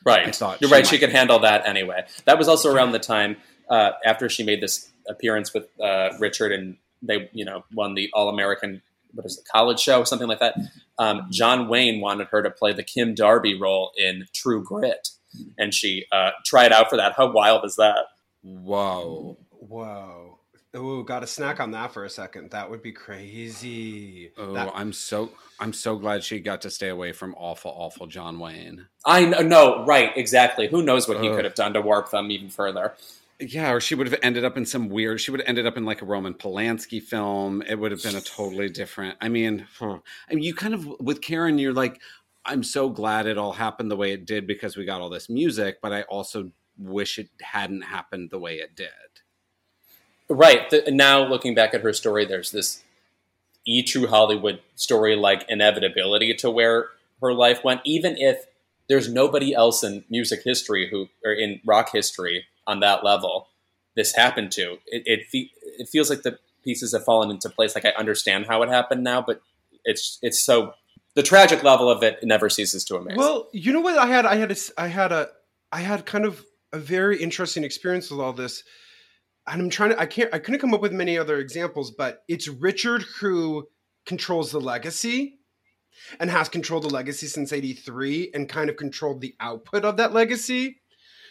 Right. I thought You're she right. She could handle that anyway. That was also around the time uh, after she made this appearance with uh, Richard, and they, you know, won the All American what is it, college show, something like that. Um, John Wayne wanted her to play the Kim Darby role in True Grit, and she uh, tried out for that. How wild is that? whoa Whoa. Ooh, got a snack on that for a second. That would be crazy. oh That- i'm so i'm so glad she got to stay away from awful awful john wayne I know, right, exactly. Who knows what he could have done to warp them even further? Yeah, or she would have ended up in some weird. She would have ended up in like a Roman Polanski film. It would have been a totally different. I mean, huh. I mean, you kind of with Karen, you're like, I'm so glad it all happened the way it did because we got all this music, but I also wish it hadn't happened the way it did. Right. The, now looking back at her story, there's this e true Hollywood story like inevitability to where her life went, even if there's nobody else in music history who or in rock history on that level this happened to. It it, fe- it feels like the pieces have fallen into place. Like I understand how it happened now, but it's it's so the tragic level of it never ceases to amaze. Well, you know what? I had, I had, a, I had a, I had kind of a very interesting experience with all this, and I'm trying to, I can't, I couldn't come up with many other examples, but it's Richard who controls the legacy, and has controlled the legacy since '83, and kind of controlled the output of that legacy.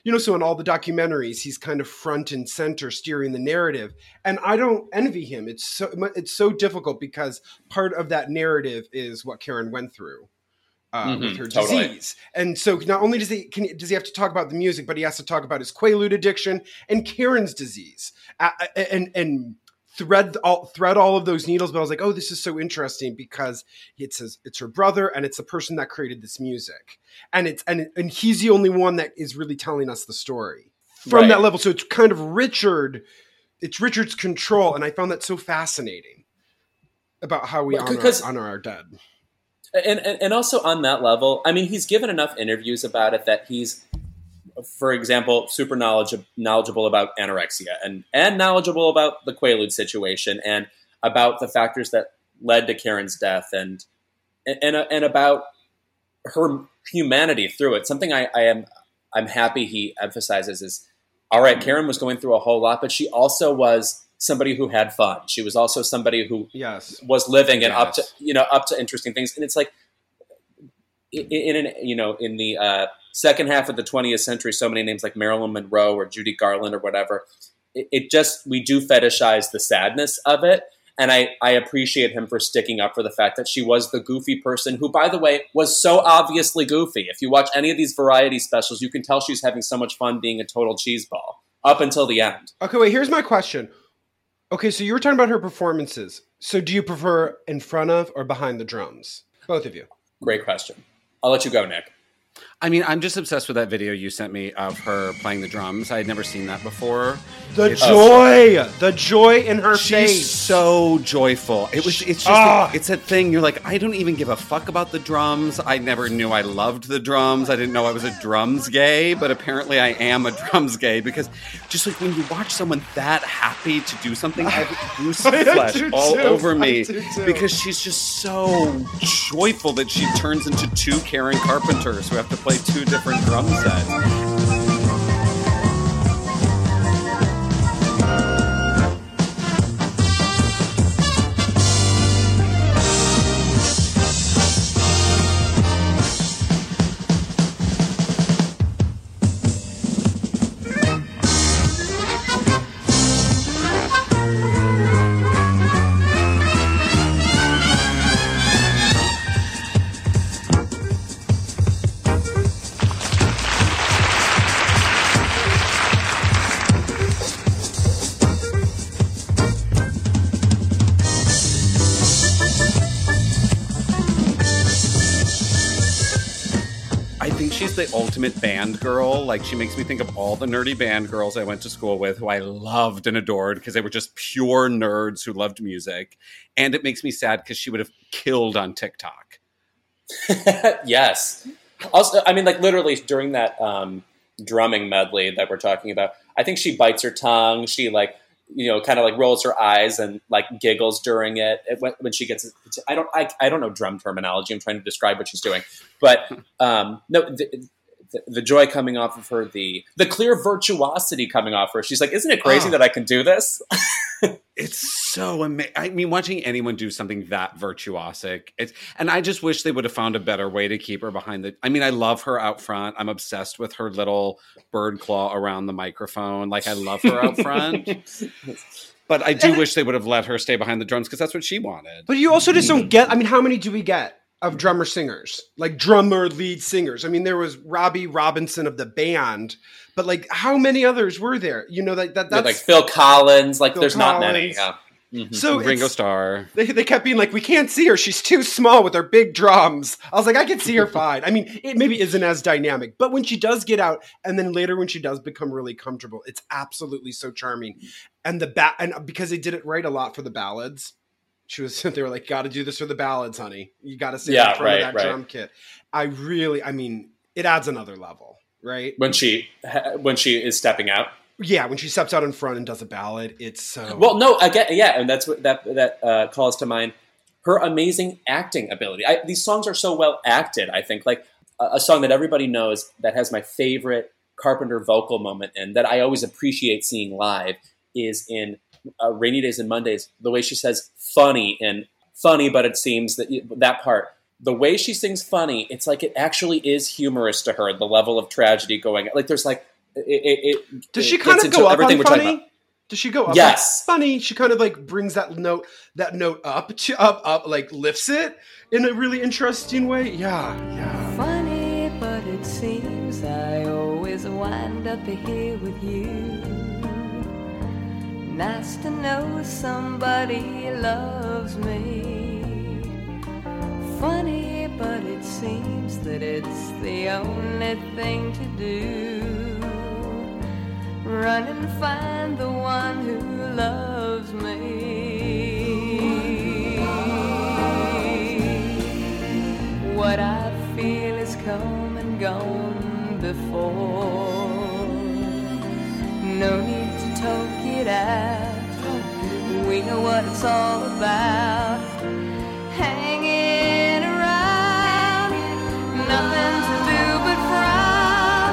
You know, so in all the documentaries, he's kind of front and center steering the narrative, and I don't envy him. It's so, it's so difficult because part of that narrative is what Karen went through uh, Mhm, with her totally. disease. And so not only does he can, does he have to talk about the music, but he has to talk about his Quaalude addiction and Karen's disease, uh, and and thread all thread all of those needles. But I was like, oh, this is so interesting because it's his, it's her brother, and it's the person that created this music, and it's and and he's the only one that is really telling us the story from Right. that level. So it's kind of Richard. It's Richard's control, and I found that so fascinating about how we honor, honor our dead. And, and and also on that level, I mean, he's given enough interviews about it that he's, for example, super knowledgeable knowledgeable about anorexia and and knowledgeable about the Quaalude situation and about the factors that led to Karen's death and and and about her humanity through it. Something I, I am I'm happy he emphasizes is all right. Karen was going through a whole lot, but she also was somebody who had fun. She was also somebody who Yes. was living and up to you know up to interesting things and it's like in, in an you know in the uh, second half of the 20th century so many names like marilyn monroe or judy garland or whatever it, it just we do fetishize the sadness of it and I, I appreciate him for sticking up for the fact that she was the goofy person who by the way was so obviously goofy if you watch any of these variety specials you can tell she's having so much fun being a total cheeseball up until the end Okay, wait, here's my question. Okay, so you were talking about her performances. So do you prefer in front of or behind the drums? Both of you. great question i'll let you go nick I mean, I'm just obsessed with that video you sent me of her playing the drums. I had never seen that before. The It's- joy, the joy in her She's face. so joyful. It was. It's just. Ah. it's that thing. You're like, I don't even give a fuck about the drums. I never knew I loved the drums. I didn't know I was a drums gay, but apparently I am a [LAUGHS] drums gay because just like when you watch someone that happy to do something, I have [LAUGHS] goose flesh all too. over me because she's just so joyful that she turns into two Karen Carpenters who have to play two different drum sets. Ultimate band girl. Like she makes me think of all the nerdy band girls I went to school with who I loved and adored because they were just pure nerds who loved music. And it makes me sad because she would have killed on TikTok. [LAUGHS] yes. Also, I mean, like literally during that um, drumming medley that we're talking about, I think she bites her tongue. She like, you know, kind of like rolls her eyes and like giggles during it It- when, when she gets. I don't. I, I don't know drum terminology. I'm trying to describe what she's doing, but um, no. The, the, the joy coming off of her, the the clear virtuosity coming off her. She's like, "Isn't it crazy Oh. that I can do this?" [LAUGHS] It's so amazing. I mean, watching anyone do something that virtuosic, it's and I just wish they would have found a better way to keep her behind the. I mean, I love her out front. I'm obsessed with her little bird claw around the microphone. Like I love her out front. [LAUGHS] But I do wish they would have let her stay behind the drums because that's what she wanted. But you also just don't get. I mean, how many do we get of drummer singers, like drummer lead singers? I mean, there was Robbie Robinson of the band, but like, how many others were there? You know, that that Yeah, like Phil Collins. Like, Phil there's not many. Collins. Yeah. Mhm. so Ringo it's- Starr. They, they kept being like, we can't see her. She's too small with her big drums. I was like, I can see her [LAUGHS] fine. I mean, it maybe isn't as dynamic, but when she does get out, and then later when she does become really comfortable, it's absolutely so charming. And the bat, and because they did it right a lot for the ballads, she was [LAUGHS] they were like, got to do this for the ballads, honey. You got to sing Yeah, in front right, of that right. drum kit. I really, I mean, it adds another level, right? when she when she is stepping out. Yeah, when she steps out in front and does a ballad, it's so Well, no, again, yeah, and that's what that that uh, calls to mind her amazing acting ability. I, these songs are so well acted. I think like a, a song that everybody knows that has my favorite Carpenter vocal moment and that I always appreciate seeing live is in uh, Rainy Days and Mondays. The way she says "funny" and "funny," but it seems that that part. The way she sings "funny," it's like it actually is humorous to her. The level of tragedy going, like there's like it. it, it Does it she kind of go up everything on funny? Does she go up? Yes. on funny. She kind of like brings that note, that note up to up, up, like lifts it in a really interesting way. Yeah, yeah. Funny, but it seems I always wind up here with you. Nice to know somebody loves me. Funny, but it seems that it's the only thing to do. Run and find the one who loves me. What I feel is come and gone before. No need talk it out. We know what it's all about. Hanging around, nothing to do but frown.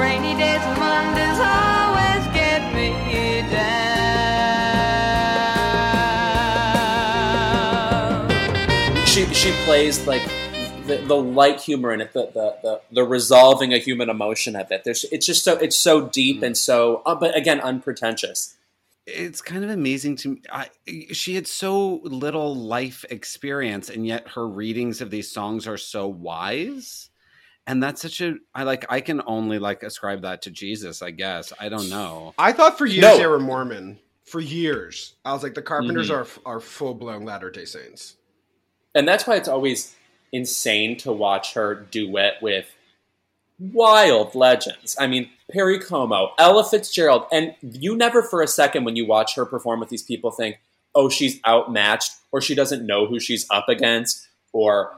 Rainy days and Mondays always get me down. she she plays like the, the light humor in it, the, the the the resolving a human emotion of it. There's it's just so it's so deep and so, uh, but again, unpretentious. it's kind of amazing to me. I, she had so little life experience, and yet her readings of these songs are so wise. And that's such a I like. I can only like ascribe that to Jesus. I guess I don't know. I thought for years No. they were Mormon. For years, I was like, the Carpenters Mm-hmm. are are full blown Latter Day Saints. and that's why it's always insane to watch her duet with wild legends. I mean, Perry Como, Ella Fitzgerald, and you never for a second when you watch her perform with these people think, oh, she's outmatched, or she doesn't know who she's up against, or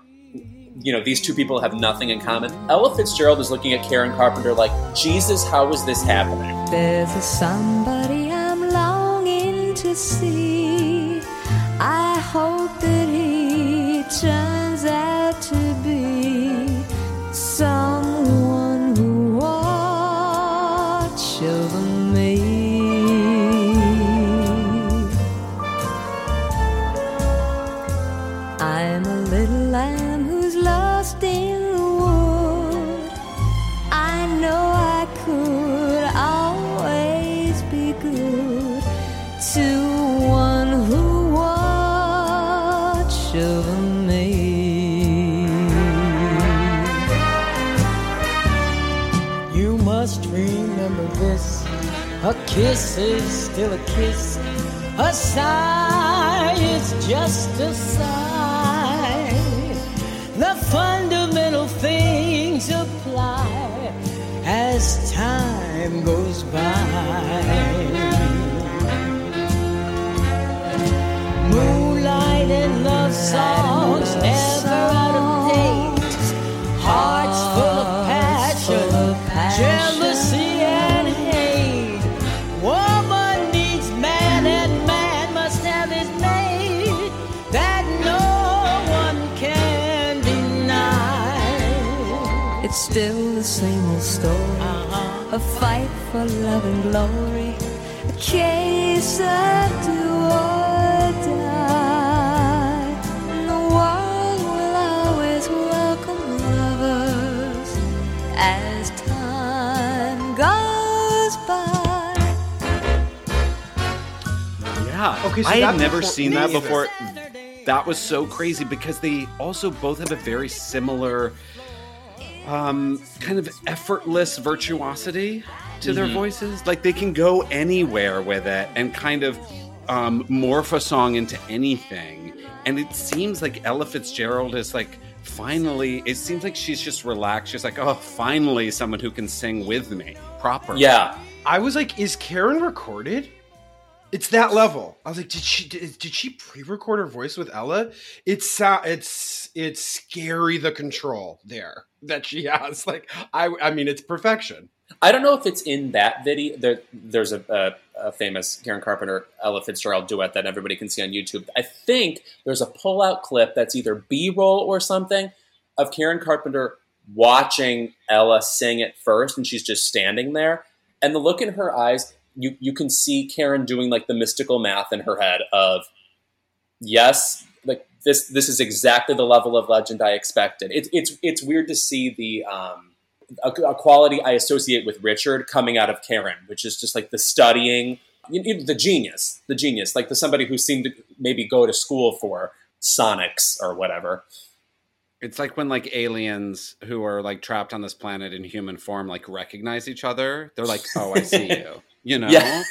you know, these two people have nothing in common. Ella Fitzgerald is looking at Karen Carpenter like, Jesus, how is this happening? There's a somebody I'm longing to see. I hope that he turns I'm a little lamb who's lost in the wood. I know I could always be good to one who watch over me. You must remember this. A kiss is still a kiss. A sigh is just a sigh. Time goes by. Moonlight and love songs never out of date. Hearts full of passion, jealousy and hate. Woman needs man and man must have his mate. That no one can deny. It's still A fight for love and glory. A case of do or die. And the world will always welcome lovers as time goes by. Yeah. Okay, so I that had never before- seen that either. before. That was so crazy because they also both have a very similar um, kind of effortless virtuosity to their Mm-hmm. voices. Like they can go anywhere with it and kind of um, morph a song into anything. And it seems like Ella Fitzgerald is like finally, it seems like she's just relaxed. She's like, oh, finally someone who can sing with me properly. Yeah. I was like, is Karen recorded? It's that level. I was like, did she did, did she pre-record her voice with Ella? It's uh, it's it's scary the control there that she has. Like I I mean, it's perfection. I don't know if it's in that video. There, there's a, a, a famous Karen Carpenter Ella Fitzgerald duet that everybody can see on YouTube. I think there's a pull-out clip that's either B-roll or something of Karen Carpenter watching Ella sing it first, and she's just standing there. And the look in her eyes, you you can see Karen doing like the mystical math in her head of, yes, this this is exactly the level of legend I expected. It's it's it's weird to see the. Um, a, a quality I associate with Richard coming out of Karen, which is just like the studying, you, you- the genius, the genius, like the somebody who seemed to maybe go to school for sonics or whatever. It's like when like aliens who are like trapped on this planet in human form like recognize each other. They're like, "Oh, I see [LAUGHS] you." You know? Yeah.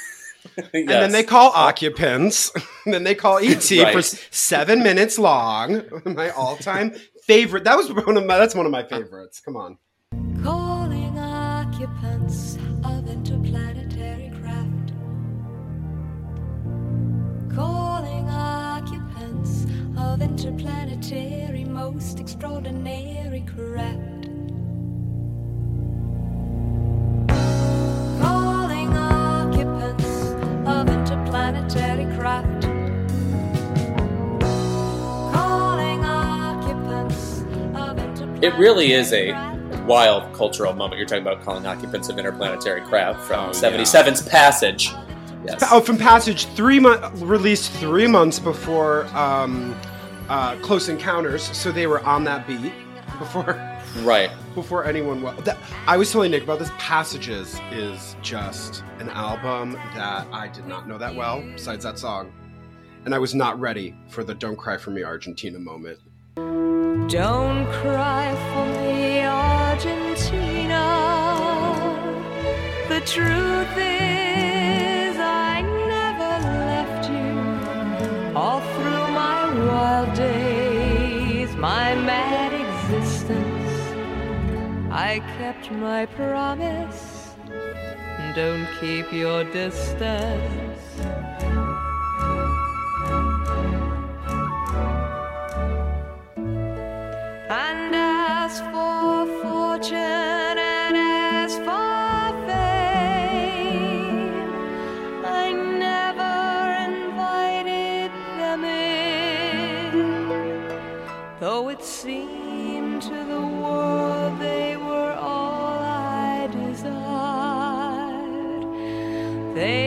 [LAUGHS] And then they call occupants. and [LAUGHS] then they call ET [LAUGHS] for Right. s- seven minutes long. My all-time favorite. That was one of my. That's one of my favorites. Come on. Calling occupants of interplanetary craft. Calling occupants of interplanetary most extraordinary craft. Of craft. Calling occupants of interplanetary It really is a wild cultural moment. You're talking about calling occupants of interplanetary craft from Oh, 77's Passage. Yes. Oh, from Passage, three month released three months before um, uh, Close Encounters, so they were on that beat before Right. before anyone. Well, that, I was telling Nick about this. Passages is just an album that I did not know that well. Besides that song, and I was not ready for the "Don't Cry for Me, Argentina" moment. Don't cry for me, Argentina. The truth is, I never left you. All through my wild days, my mad existence, I kept my promise. Don't keep your distance. And as for fortune and as for fame, I never invited them in. Though it seemed they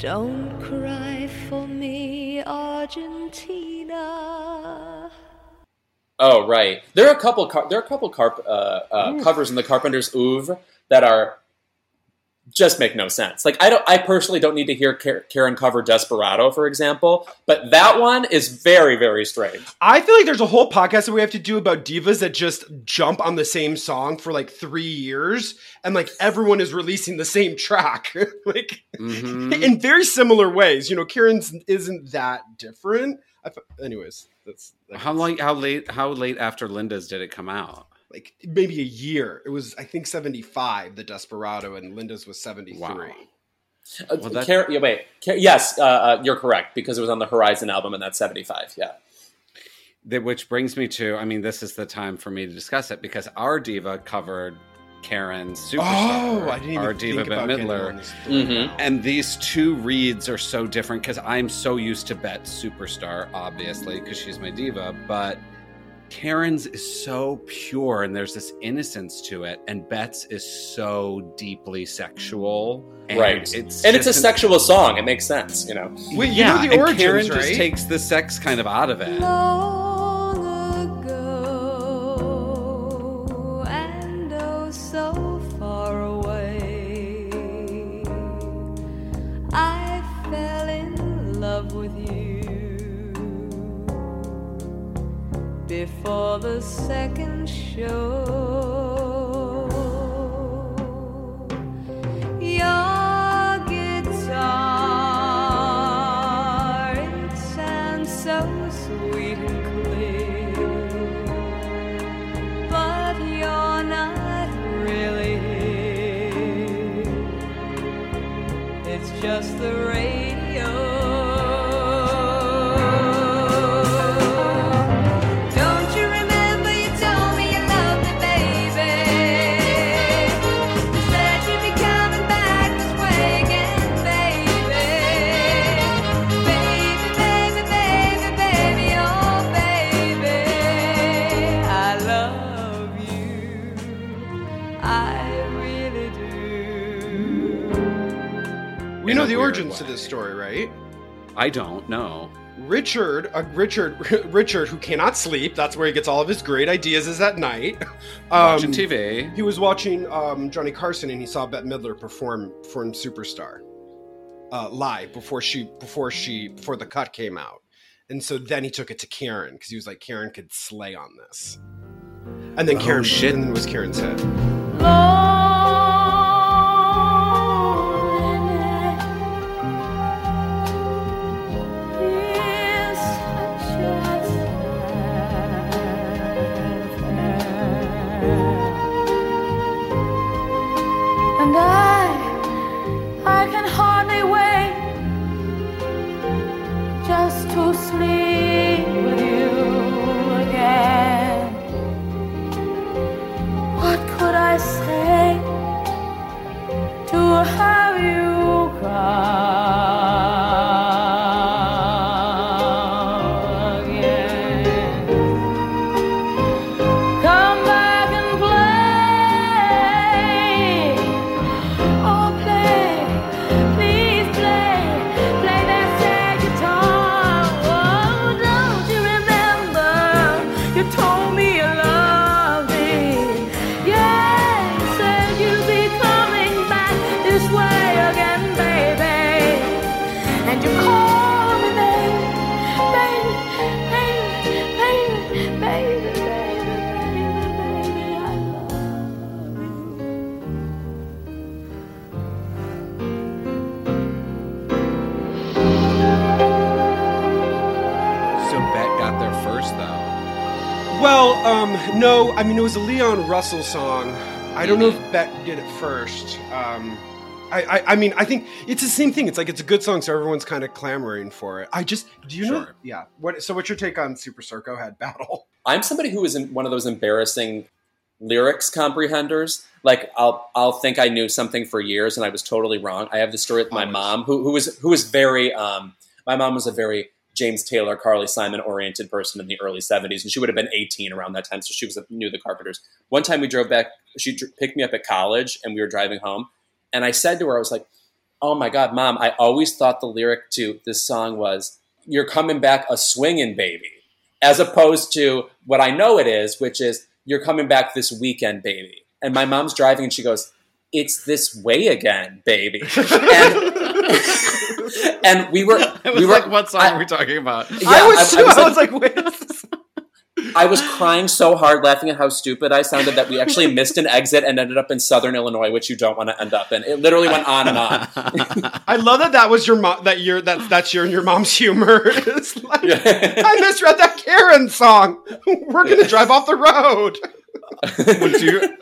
Don't cry for me, Argentina. Oh right, there are a couple. Car- there are a couple carp- uh, uh, covers in the Carpenters' oeuvre that are just make no sense. Like I don't, I personally don't need to hear Karen cover "Desperado," for example, but that one is very, very strange. I feel like there's a whole podcast that we have to do about divas that just jump on the same song for like three years, and like everyone is releasing the same track, [LAUGHS] like Mhm. in very similar ways. You know, Karen's isn't that different. I, anyways, that's that's How long? How late? How late after Linda's did it come out? Like maybe a year. It was I think seventy five, the Desperado, and Linda's was seventy three. Wow. Uh, Well, that- Karen, yeah, wait, Ka- yes, uh, uh, you're correct because it was on the Horizon album and that's '75. Yeah. That, which brings me to, I mean, this is the time for me to discuss it because our diva covered Karen's superstar. Oh, I didn't even our think diva about Bette Midler. Mm-hmm. And these two reads are so different because I'm so used to Bette's superstar, obviously, because she's my diva. But Karen's is so pure and there's this innocence to it, and Bette's is so deeply sexual. And Right. It's And it's a an- sexual song. It makes sense, you know. Wait, you yeah, know the and Karen right? just takes the sex kind of out of it. Long before the second show. Your origins to this story, right? I don't know. Richard, uh, Richard, [LAUGHS] Richard, who cannot sleep. That's where he gets all of his great ideas. Is at night. [LAUGHS] Watching Um, TV. He was watching um, Johnny Carson, and he saw Bette Midler perform perform Superstar uh, live before she before she before the cut came out, and so then he took it to Karen because he was like Karen could slay on this, and then Oh, Karen shit. and then it was Karen's hit. No, I mean it was a Leon Russell song. I don't know if Beck did it first. Um, I, I, I mean, I think it's the same thing. It's like it's a good song, so everyone's kind of clamoring for it. I just, do you know? Yeah. What? So, what's your take on Super Circo Head Battle? [LAUGHS] I'm somebody who is in one of those embarrassing lyrics comprehenders. Like I'll I'll think I knew something for years and I was totally wrong. I have the story with my Always. mom who who was who was very um my mom was a very James Taylor, Carly Simon oriented person in the early 70s and she would have been 18 around that time so she was knew the Carpenters. One time we drove back she dr- picked me up at college and we were driving home and I said to her I was like, "Oh my god, mom, I always thought the lyric to this song was you're coming back a swinging baby." as opposed to what I know it is, which is you're coming back this weekend, baby. And my mom's driving and she goes, It's this way again, baby. [LAUGHS] and, and we were [LAUGHS] I was we were like, what song I- are we talking about? yeah, I was, too, I was like, like, wait. I was crying so hard laughing at how stupid I sounded that we actually missed an exit and ended up in southern Illinois, which you don't want to end up in. It literally went on and on. [LAUGHS] I love that that was your mom. That your that that's your your mom's humor. [LAUGHS] It's like I misread that Karen song. We're gonna drive off the road. Would you,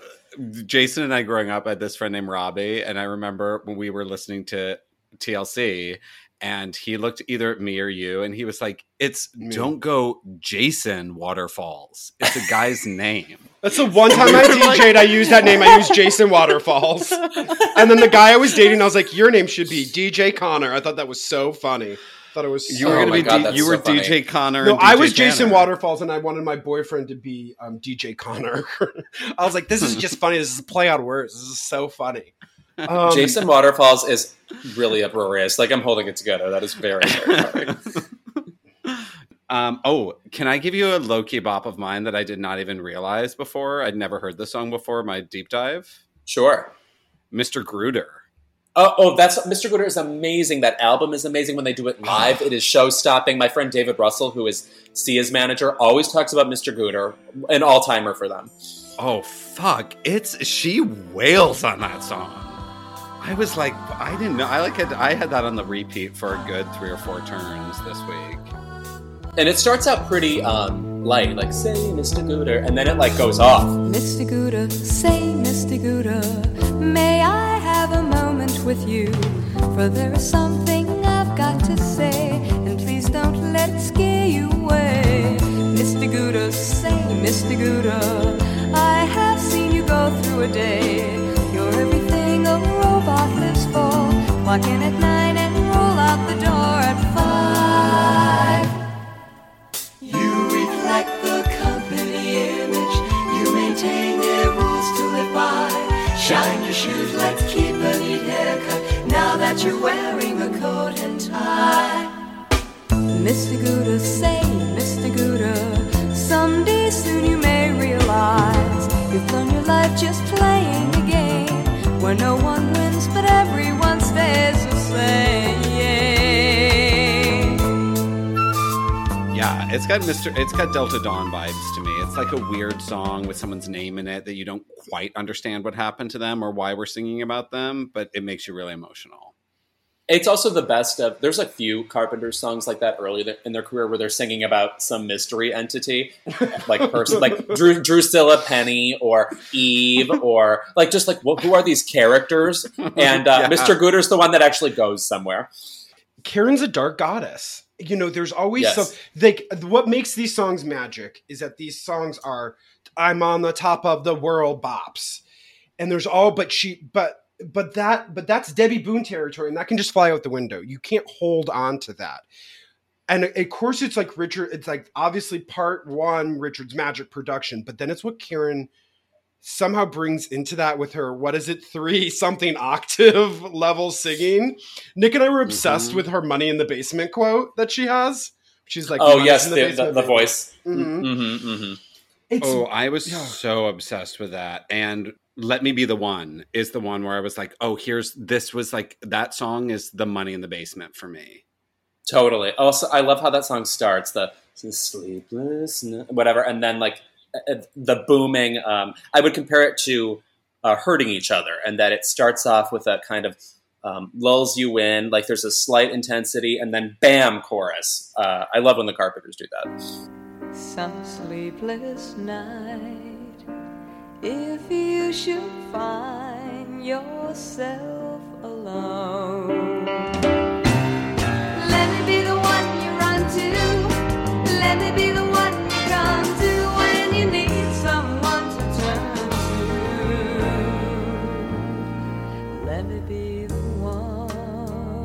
Jason and I growing up, I had this friend named Robbie, and I remember when we were listening to TLC, and he looked either at me or you, and he was like, "It's Me. don't go Jason Waterfalls. It's a guy's name." [LAUGHS] That's the one time I DJ'd. I used that name. I used Jason Waterfalls, and then the guy I was dating, I was like, "Your name should be DJ Connor." I thought that was so funny. I thought it was. You were Oh gonna my be God, D- you so were funny. DJ Connor. No, and I was Jason Tanner. Waterfalls, and I wanted my boyfriend to be um, DJ Connor. [LAUGHS] I was like, "This is just funny. This is a play on words. This is so funny." Um, Jason Waterfalls is really uproarious. Like I'm holding it together. That is very, very. [LAUGHS] Um, oh, can I give you a low key bop of mine that I did not even realize before? I'd never heard the song before. My deep dive, Sure. Mr. Guder. Oh, oh, that's Mr. Guder is amazing. That album is amazing when they do it live. it is show stopping. My friend David Russell, who is Sia's manager, always talks about Mr. Guder, an all timer for them. Oh fuck! It's she wails on that song. I was like, I didn't know. I like had I had that on the repeat for a good three or four turns this week. And it starts out pretty um, light, like say Mr. Guder, and then it like goes off. Mr. Guder, say, Mr. Guder, may I have a moment with you? For there is something I've got to say, and please don't let it scare you away. Mr. Guder, say, Mr. Guder, I have seen you go through a day. Clock in at nine and roll out the door at five. You reflect the company image. You maintain their rules to live by. Shine your shoes, let's keep a neat haircut. Now that you're wearing a coat and tie. Mr. Guder, say, Mr. Guder, someday soon you may realize you've done your life just playing a game where no one wins but everyone the. Yeah, it's got Mr. It's got Delta Dawn vibes to me. It's like a weird song with someone's name in it that you don't quite understand what happened to them or why we're singing about them, but it makes you really emotional. It's also the best of. There's a few Carpenter songs like that early in their career where they're singing about some mystery entity, like person, like [LAUGHS] Drew, Druscilla Penny or Eve, or like just like wh- who are these characters? And uh, [LAUGHS] Yeah. Mr. Guder's the one that actually goes somewhere. Karen's a dark goddess. You know, there's always Yes. some like what makes these songs magic is that these songs are I'm on the top of the world bops. And there's all but she but but that but that's Debby Boone territory and that can just fly out the window. You can't hold on to that. And of course it's like Richard it's like obviously part 1 Richard's magic production, but then it's what Karen somehow brings into that with her what is it 3 [LAUGHS] something octave level singing. Nick and I were obsessed Mhm. with her money in the basement quote that she has. She's like, oh yes, in the, the, basement, the baby." voice. Mhm. Mm-hmm, mm-hmm. It's, Oh, I was yeah. so obsessed with that. And Let Me Be the One is the one where I was like, oh, here's this was like that song is the money in the basement for me. Totally. Also, I love how that song starts. The sleepless, whatever, and then like uh, uh, the booming. Um, I would compare it to uh, hurting each other, and that it starts off with a kind of um, lulls you in, like there's a slight intensity, and then bam, chorus. Uh, I love when the Carpenters do that. some sleepless night if you should find yourself alone. Let me be the one you run to. Let me be the one you come to when you need someone to turn to. Let me be the one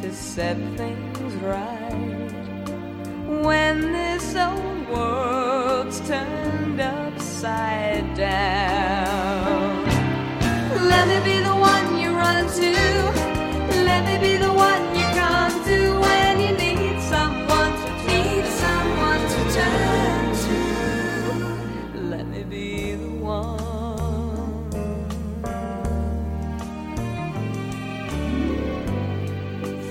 to set things right when this old world's turned upside down. Let me be the one you run to. Let me be the one you come to when you need someone to need someone to turn to. Let me be the one.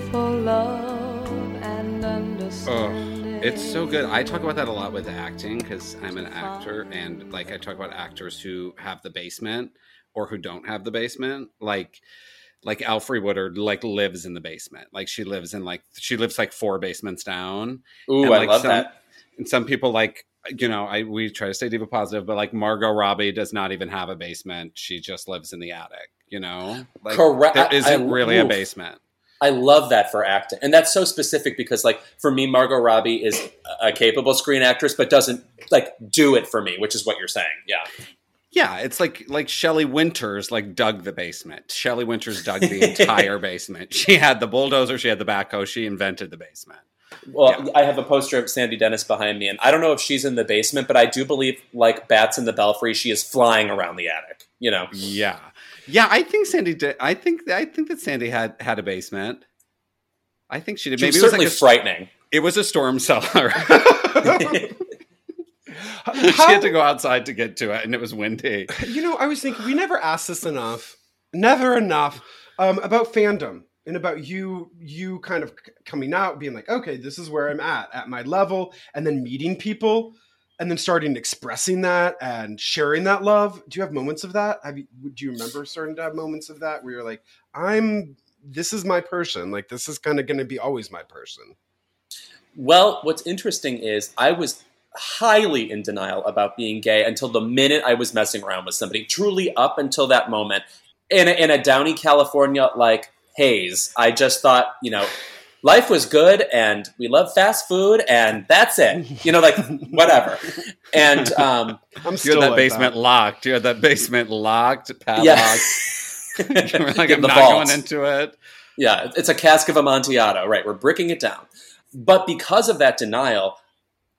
For love and oh. understanding. It's so good. I talk about that a lot with acting because I'm an actor, and like I talk about actors who have the basement or who don't have the basement. Like, like Alfre Woodard, like lives in the basement. Like she lives in like she lives like four basements down. Ooh, And, I love some- that. And some people like you know I we try to stay diva positive, but like Margot Robbie does not even have a basement. She just lives in the attic. You know, like Correct. there I- isn't I- really a basement. I love that for acting, and that's so specific because, like, for me, Margot Robbie is a capable screen actress, but doesn't like do it for me, which is what you're saying. Yeah, Yeah, it's like like Shelley Winters like dug the basement. Shelley Winters dug the entire [LAUGHS] basement. She had the bulldozer, she had the backhoe, she invented the basement. Well, I have a poster of Sandy Dennis behind me, and I don't know if she's in the basement, but I do believe, like bats in the belfry, she is flying around the attic. You know, Yeah, yeah. I think Sandy did. I think I think that Sandy had had a basement. I think she did. she Maybe was it was certainly like a, frightening. it was a storm cellar. [LAUGHS] [LAUGHS] she had to go outside to get to it, and it was windy. You know, I was thinking we never asked this enough, never enough um, about fandom and about you, you kind of coming out, being like, okay, this is where I'm at, at my level, and then meeting people, and then starting expressing that and sharing that love. Do you have moments of that? Have you? Do you remember starting to have moments of that where you're like, I'm, this is my person, like this is kind of going to be always my person. Well, what's interesting is I was highly in denial about being gay until the minute I was messing around with somebody. Truly, up until that moment, in a, in a Downey, California like haze, I just thought, you know, life was good and we love fast food and that's it. You know, like [LAUGHS] whatever. And um, I'm You still had that like basement that. locked. You had that basement locked, padlocked. yeah. [LAUGHS] you were like, [LAUGHS] I'm the not vault. going into it. Yeah, it's a cask of Amontillado, right? We're bricking it down. But because of that denial,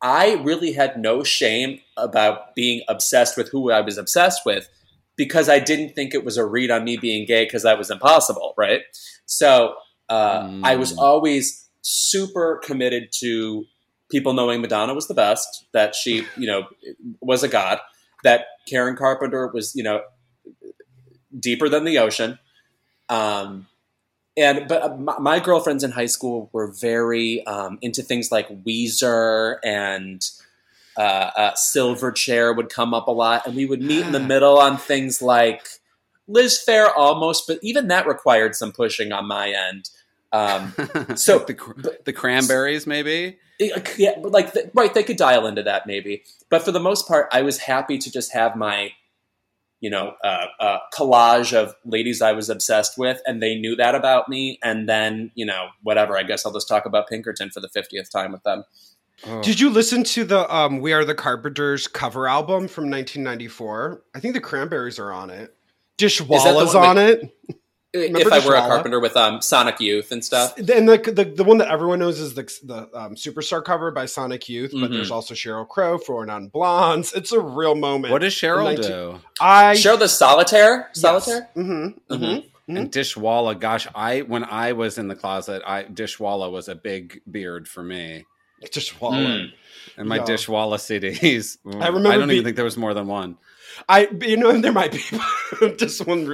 I really had no shame about being obsessed with who I was obsessed with because I didn't think it was a read on me being gay because that was impossible, right? So uh, I was Mm. always super committed to people knowing Madonna was the best, that she, you know, was a god, that Karen Carpenter was, you know, deeper than the ocean. Um, and but uh, my, my girlfriends in high school were very um, into things like Weezer and uh, uh, Silverchair would come up a lot, and we would meet in the middle on things like Liz Phair almost, but even that required some pushing on my end. Um, [LAUGHS] So- the, cr- the cranberries, maybe. yeah, but like th- right, they could dial into that maybe, but for the most part, I was happy to just have my, you know, uh, uh, collage of ladies I was obsessed with, and they knew that about me. And then you know, whatever. I guess I'll just talk about Pinkerton for the fiftieth time with them. Oh. Did you listen to the um, "We Are the Carpenters" cover album from 1994? I think the Cranberries are on it. Dishwalla's on that- it. if I were a carpenter with um, Sonic Youth and stuff. And the, the the one that everyone knows is the the um, Superstar cover by Sonic Youth, but Mhm. there's also Sheryl Crow 4 Non Blondes. It's a real moment. What does Sheryl 19 do? I Show the solitaire, solitaire. Mm-hmm, mm-hmm. Mhm. And Dishwalla, gosh, I when I was in the closet, I Dishwalla was a big beard for me. Dishwalla. Mm. And my Yeah. Dishwalla CDs. I remember I don't be- even think there was more than one. I, you know, [LAUGHS] there might be [LAUGHS] just one,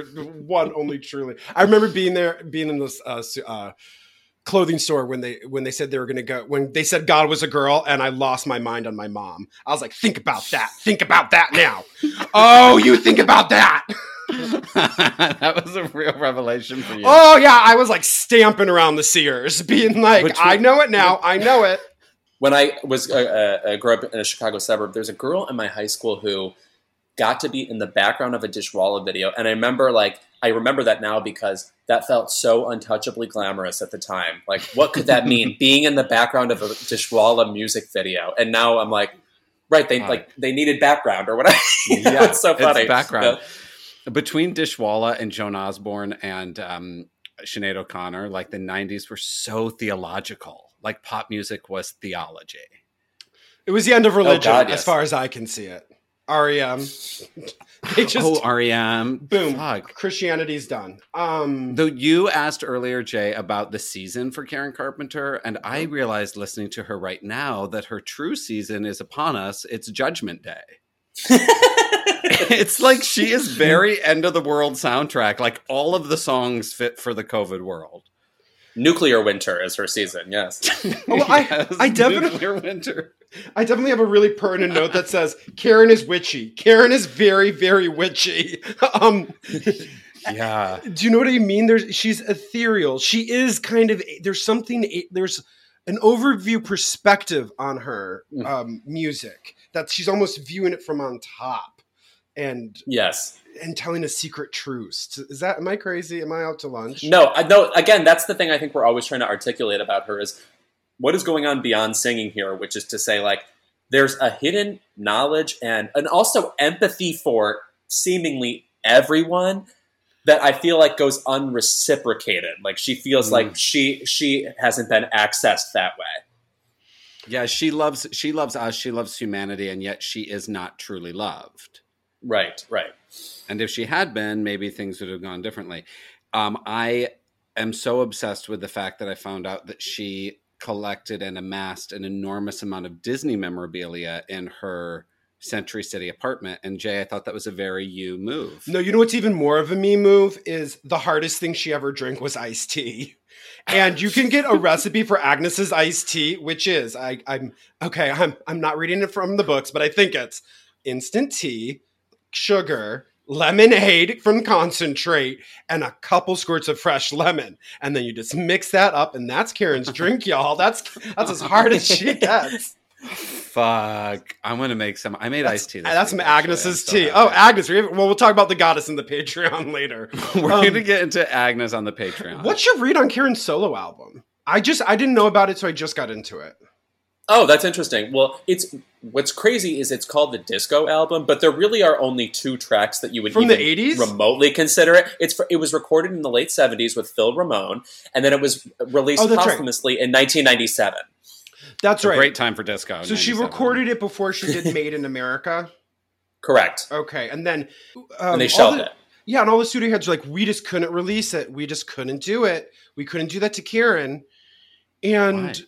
one only truly. I remember being there, being in this uh, uh, clothing store when they when they said they were going to go when they said God was a girl, and I lost my mind on my mom. I was like, think about that, think about that now. [LAUGHS] oh, you think about that. that was a real revelation for you. Oh yeah, I was like stamping around the Sears, being like, Which I know it now, I know it. when I was uh, uh, grew up in a Chicago suburb, there's a girl in my high school who got to be in the background of a Dishwalla video, and I remember like I remember that now because that felt so untouchably glamorous at the time. Like, what could that mean? [LAUGHS] Being in the background of a Dishwalla music video, and now I'm like, right? They Right. like they needed background or whatever. [LAUGHS] Yeah, it's so it's funny. background. Yeah. Between Dishwalla and Joan Osborne and um, Sinead O'Connor, like the 90s were so theological. Like pop music was theology. It was the end of religion, God, as far as I can see it. REM, [LAUGHS] they just oh, REM. boom, Fuck. Christianity's done. Um, Though you asked earlier, Jay, about the season for Karen Carpenter, and I realized listening to her right now that her true season is upon us. It's Judgment Day. [LAUGHS] it's like she is very end of the world soundtrack. Like all of the songs fit for the COVID world. Nuclear Winter is her season. Yes. Oh, I- I [LAUGHS] definitely- Nuclear winter. I definitely have a really pertinent note that says Karen is witchy. Karen is very, very witchy. [LAUGHS] Um, Yeah. do you know what I mean? There's she's ethereal. She is kind of there's something there's an overview perspective on her Mm. um, music that she's almost viewing it from on top and Yes. and telling a secret truce. Is that am I crazy? Am I out to lunch? No, I no. Again, that's the thing I think we're always trying to articulate about her is what is going on beyond singing here, which is to say, like, there's a hidden knowledge and and also empathy for seemingly everyone that I feel like goes unreciprocated. Like she feels Mm. like she she hasn't been accessed that way. Yeah, she loves she loves us, she loves humanity, and yet she is not truly loved. Right, right. And if she had been, maybe things would have gone differently. Um, I am so obsessed with the fact that I found out that she collected and amassed an enormous amount of Disney memorabilia in her Century City apartment. And Jay, I thought that was a very you move. No, you know what's even more of a me move is the hardest thing she ever drank was iced tea. And you can get a recipe for Agnes's iced tea, which is I, I'm okay. I'm I'm not reading it from the books, but I think it's instant tea, sugar, lemonade from concentrate, and a couple squirts of fresh lemon, and then you just mix that up, and that's Karen's [LAUGHS] drink, y'all. That's that's as hard as she [LAUGHS] gets. Fuck. I'm gonna make some. I made iced tea. This That's some. Agnes's tea. Oh, Agnes. we- Well, we'll talk about the goddess in the Patreon later. [LAUGHS] We're Um, gonna get into Agnes on the Patreon. What's your read on Karen's solo album? I just I didn't know about it, so I just got into it. Oh, that's interesting. Well, it's what's crazy is it's called the disco album, but there really are only two tracks that you would From the even 80s? remotely consider it. It's for, it was recorded in the late seventies with Phil Ramone, and then it was released Oh, that's right. posthumously in 1997. That's A right. Great time for disco. so she recorded it before she did Made in America. Correct. Okay, and then um, and they shelved the- it. Yeah, and all the studio heads were like, "We just couldn't release it. We just couldn't do it. We couldn't do that to Karen." And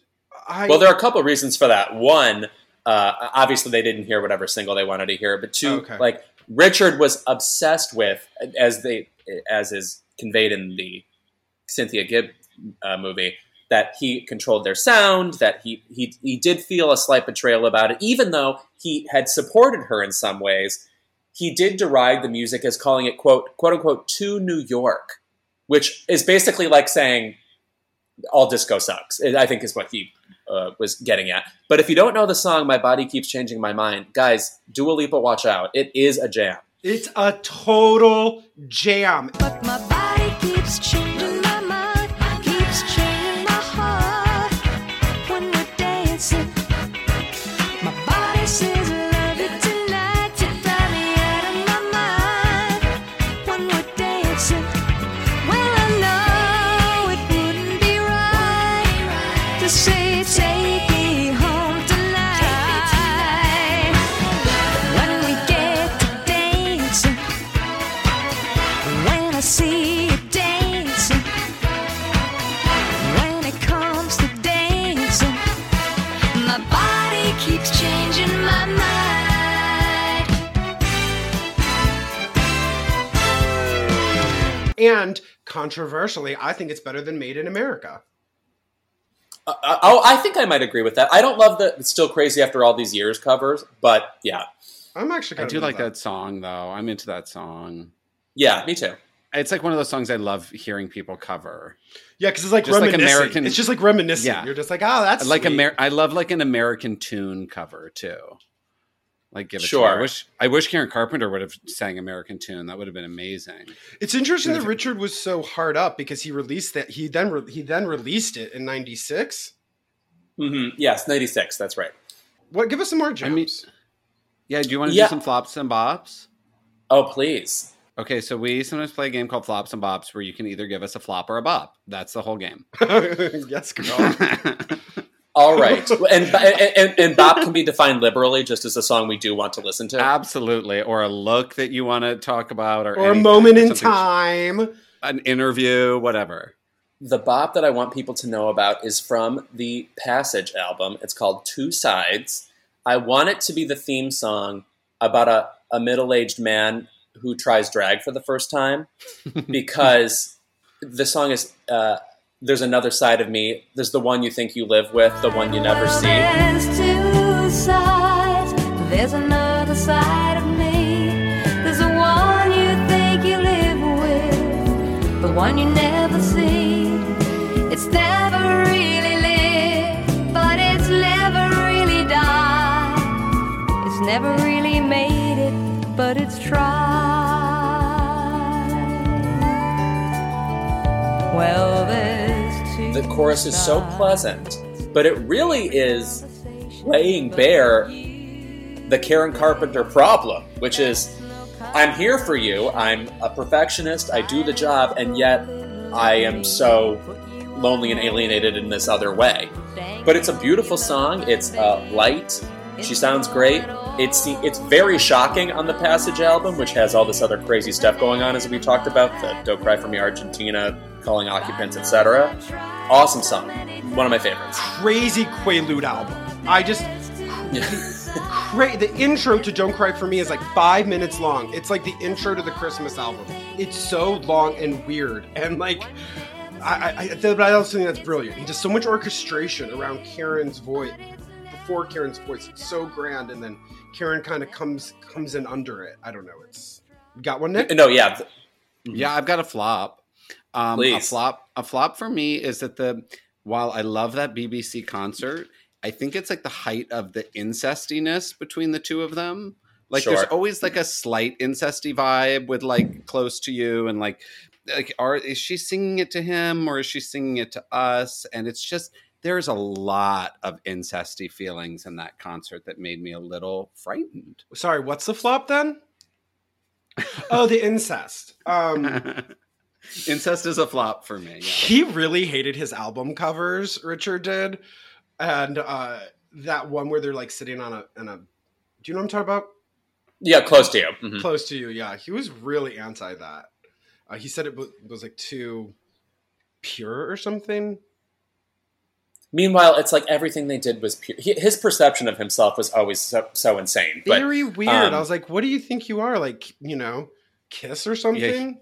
I Well, there are a couple of reasons for that. One, uh, obviously they didn't hear whatever single they wanted to hear, but two, Okay. like Richard was obsessed with, as they as is conveyed in the Cynthia Gibb uh, movie, that he controlled their sound, that he he he did feel a slight betrayal about it, even though he had supported her in some ways. He did deride the music as calling it quote quote unquote to New York, which is basically like saying all disco sucks. I think is what he uh, was getting at. But if you don't know the song "My Body Keeps Changing My Mind," guys, Dua Lipa, watch out! It is a jam. it's a total jam. But my body keeps changing And controversially, I think it's better than Made in America. Uh, uh, oh, I think I might agree with that. I don't love the "It's Still Crazy After All These Years" covers, but yeah, I'm actually I kind do like that song though. I'm into that song. yeah, me too. It's like one of those songs I love hearing people cover. Yeah, because it's like Just like. American- It's just like reminiscing. Yeah. You're just like, oh, that's like sweet. Amer- I love like an American tune cover too. Like give it to me. Sure. I wish I wish Karen Carpenter would have sang American tune. That would have been amazing. It's interesting that Richard was so hard up because he released that. He then re- he then released it in '96. hmm Yes, ninety six. That's right. What? Give us some more I gems. mean- Yeah, do you want to Yeah. do some flops and bops? Oh, please. Okay, so we sometimes play a game called Flops and Bops where you can either give us a flop or a bop. That's the whole game. [LAUGHS] yes, girl. [LAUGHS] All right, [LAUGHS] and, and and Bop can be defined liberally, just as a song we do want to listen to. Absolutely. Or a look that you want to talk about or, or a moment in time. An interview, whatever. The bop that I want people to know about is from the Passage album. It's called Two Sides. I want it to be the theme song about a, a middle aged man who tries drag for the first time [LAUGHS] because the song is uh, There's Another Side of Me. There's the one you think you live with, the one you never see. There's two sides. There's another side of me. There's the one you think you live with, the one you never The chorus is so pleasant, but it really is laying bare the Karen Carpenter problem, which is I'm here for you, I'm a perfectionist, I do the job, and yet I am so lonely and alienated in this other way. But it's a beautiful song, it's uh, light, she sounds great. It's it's very shocking on the Passage album, which has all this other crazy stuff going on, as we talked about. The "Don't Cry for Me" Argentina, calling occupants, etc. Awesome song, one of my favorites. Crazy Quaalude album. I just [LAUGHS] cra- the intro to Don't Cry for Me is like five minutes long. It's like the intro to the Christmas album. It's so long and weird, and like. I, I, I, but I also think that's brilliant. He does so much orchestration around Karen's voice, before Karen's voice. It's so grand, and then Karen kind of comes comes in under it. I don't know. It's got one, Nick. No, yeah, Yeah, I've got a flop. Um, a flop. A flop for me is that the while I love that BBC concert, I think it's like the height of the incestiness between the two of them. Like there's always like a slight incesty vibe with like close to you and like like are is she singing it to him or is she singing it to us? And it's just there's a lot of incesty feelings in that concert that made me a little frightened. Sorry, what's the flop then? oh, the incest. Um, [LAUGHS] [LAUGHS] Incest is a flop for me. yeah. he really hated his album covers. Richard did, and uh, that one where they're like sitting on a on a. Do you know what I'm talking about? yeah, close to you. Mhm. Close to you, yeah. He was really anti that. Uh, he said it was, was like too pure or something. Meanwhile, it's like everything they did was pure. He, his perception of himself was always so, so insane. But Very weird. um, I was like, "What do you think you are? Like, you know, Kiss or something?"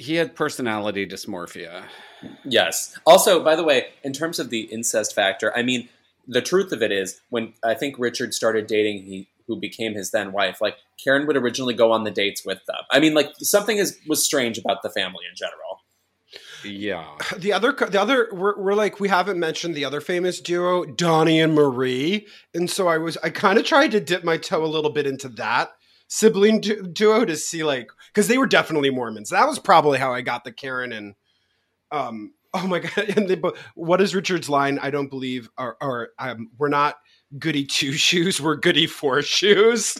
He had personality dysmorphia. Yes. Also, by the way, in terms of the incest factor, I mean, the truth of it is, when I think Richard started dating he who became his then wife, like Karen would originally go on the dates with them. I mean, like something is was strange about the family in general. Yeah. the other the other we're, we're like we haven't mentioned the other famous duo donnie and marie and so i was i kind of tried to dip my toe a little bit into that sibling du- duo to see like because they were definitely mormons that was probably how i got the karen and um [LAUGHS] oh my god [LAUGHS] and they bo- what is richard's line i don't believe or, or um, we're not goody two shoes we're goody four shoes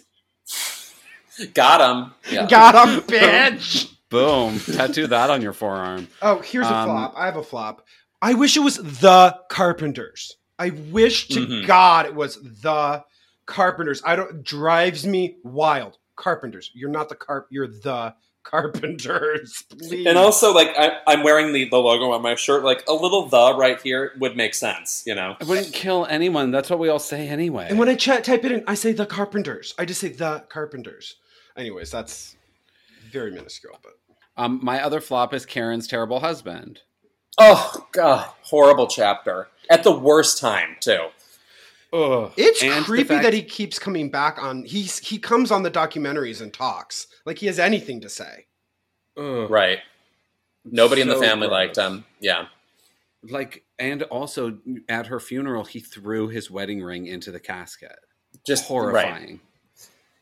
Got him. Yeah. got him [LAUGHS] bitch Boom. Tattoo that on your forearm. Oh, here's a Um, flop. I have a flop. I wish it was the Carpenters. I wish to Mhm. God it was the Carpenters. I don't drives me wild. Carpenters. You're not the carp. You're the [LAUGHS] Carpenters, please. And also, like, I, I'm wearing the, the logo on my shirt. Like, a little the right here would make sense, you know? I wouldn't kill anyone. That's what we all say anyway. and when I ch- type it in, I say the Carpenters. I just say the Carpenters. Anyways, that's very minuscule, but um, my other flop is Karen's terrible husband. Oh, God. Horrible chapter. At the worst time, too. Ugh. it's And creepy fact- that he keeps coming back on. He's he comes on the documentaries and talks like he has anything to say. Ugh. Right. Nobody in the family gross. liked him. Yeah. Like, and also at her funeral, he threw his wedding ring into the casket. Just horrifying.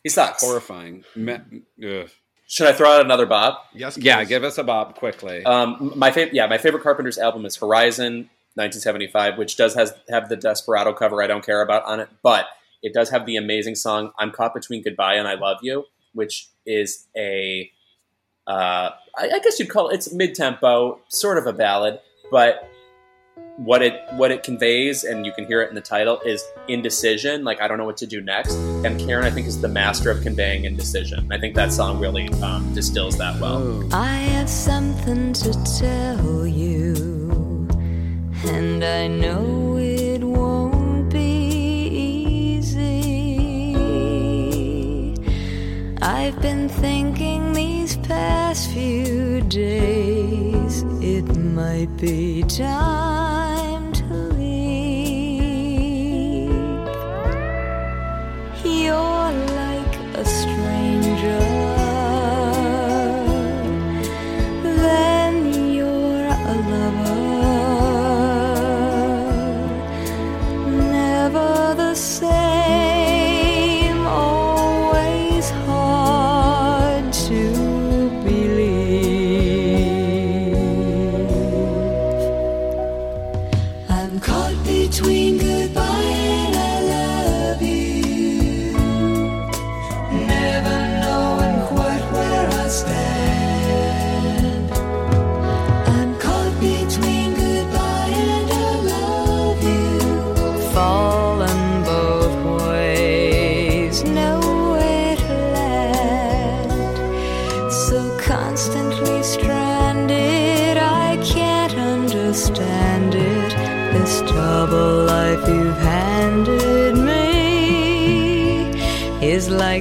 He sucks. Horrifying. Me- ugh. Should I throw out another Bob? Yes, Yeah, give us a bob quickly. Um, my favorite, yeah, my favorite Carpenter's album is Horizon, 1975, which does has have the Desperado cover I don't care about on it, but it does have the amazing song "I'm Caught Between Goodbye and I Love You," which is a, uh, I, I guess you'd call it it's mid tempo, sort of a ballad, but what it what it conveys, and you can hear it in the title, is indecision. Like I don't know what to do next. And Karen, I think, is the master of conveying indecision. I think that song really um, distills that well. I have something to tell you, and I know it won't be easy. I've been thinking these past few days it might be time to leave. You're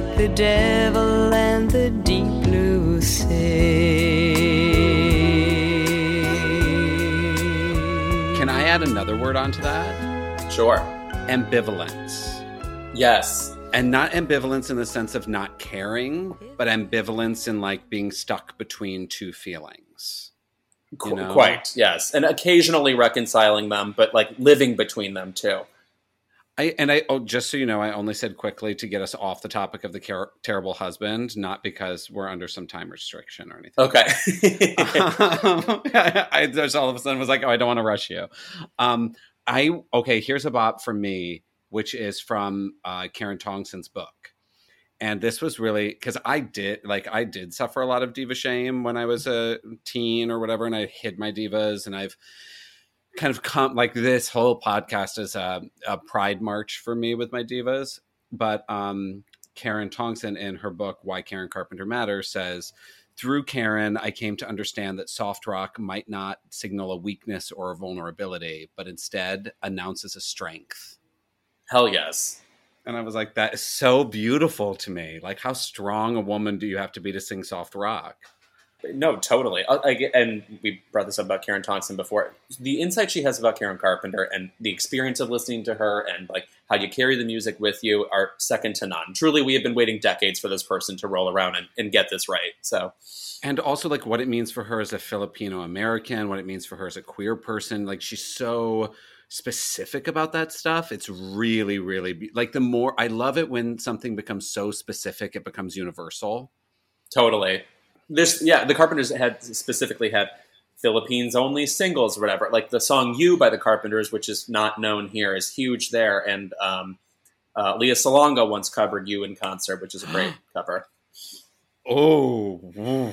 like the devil and the deep blue sea. Can I add another word onto that? Sure. Ambivalence. Yes. And not ambivalence in the sense of not caring, but ambivalence in like being stuck between two feelings. Qu- You know? Quite, yes. And occasionally reconciling them, but like living between them too. I and I oh, just so you know, I only said quickly to get us off the topic of the car- terrible husband, not because we're under some time restriction or anything. Okay. [LAUGHS] I just all of a sudden was like, oh, I don't want to rush you. Um, I okay. Here's a bop from me, which is from uh, Karen Tongson's book, and this was really because I did like I did suffer a lot of diva shame when I was a teen or whatever, and I hid my divas, and I've kind of come like this whole podcast is a, a pride march for me with my divas, but um, Karen Tongson in her book Why Karen Carpenter Matters says through Karen, I came to understand that soft rock might not signal a weakness or a vulnerability, but instead announces a strength. Hell yes. And I was like, that is so beautiful to me. Like, how strong a woman do you have to be to sing soft rock? No, totally. Uh, I, I and we brought this up about Karen Tongson before. The insight she has about Karen Carpenter and the experience of listening to her and like how you carry the music with you are second to none. Truly, we have been waiting decades for this person to roll around and, and get this right. So, And also, like, what it means for her as a Filipino American, what it means for her as a queer person. Like, she's so specific about that stuff. It's really, really like the more I love it when something becomes so specific, it becomes universal. totally. This, yeah, the Carpenters had specifically had Philippines only singles or whatever. Like the song "You" by the Carpenters, which is not known here, is huge there. And um, uh, Lea Salonga once covered "You" in concert, which is a great [GASPS] cover. Oh, [LAUGHS] Lea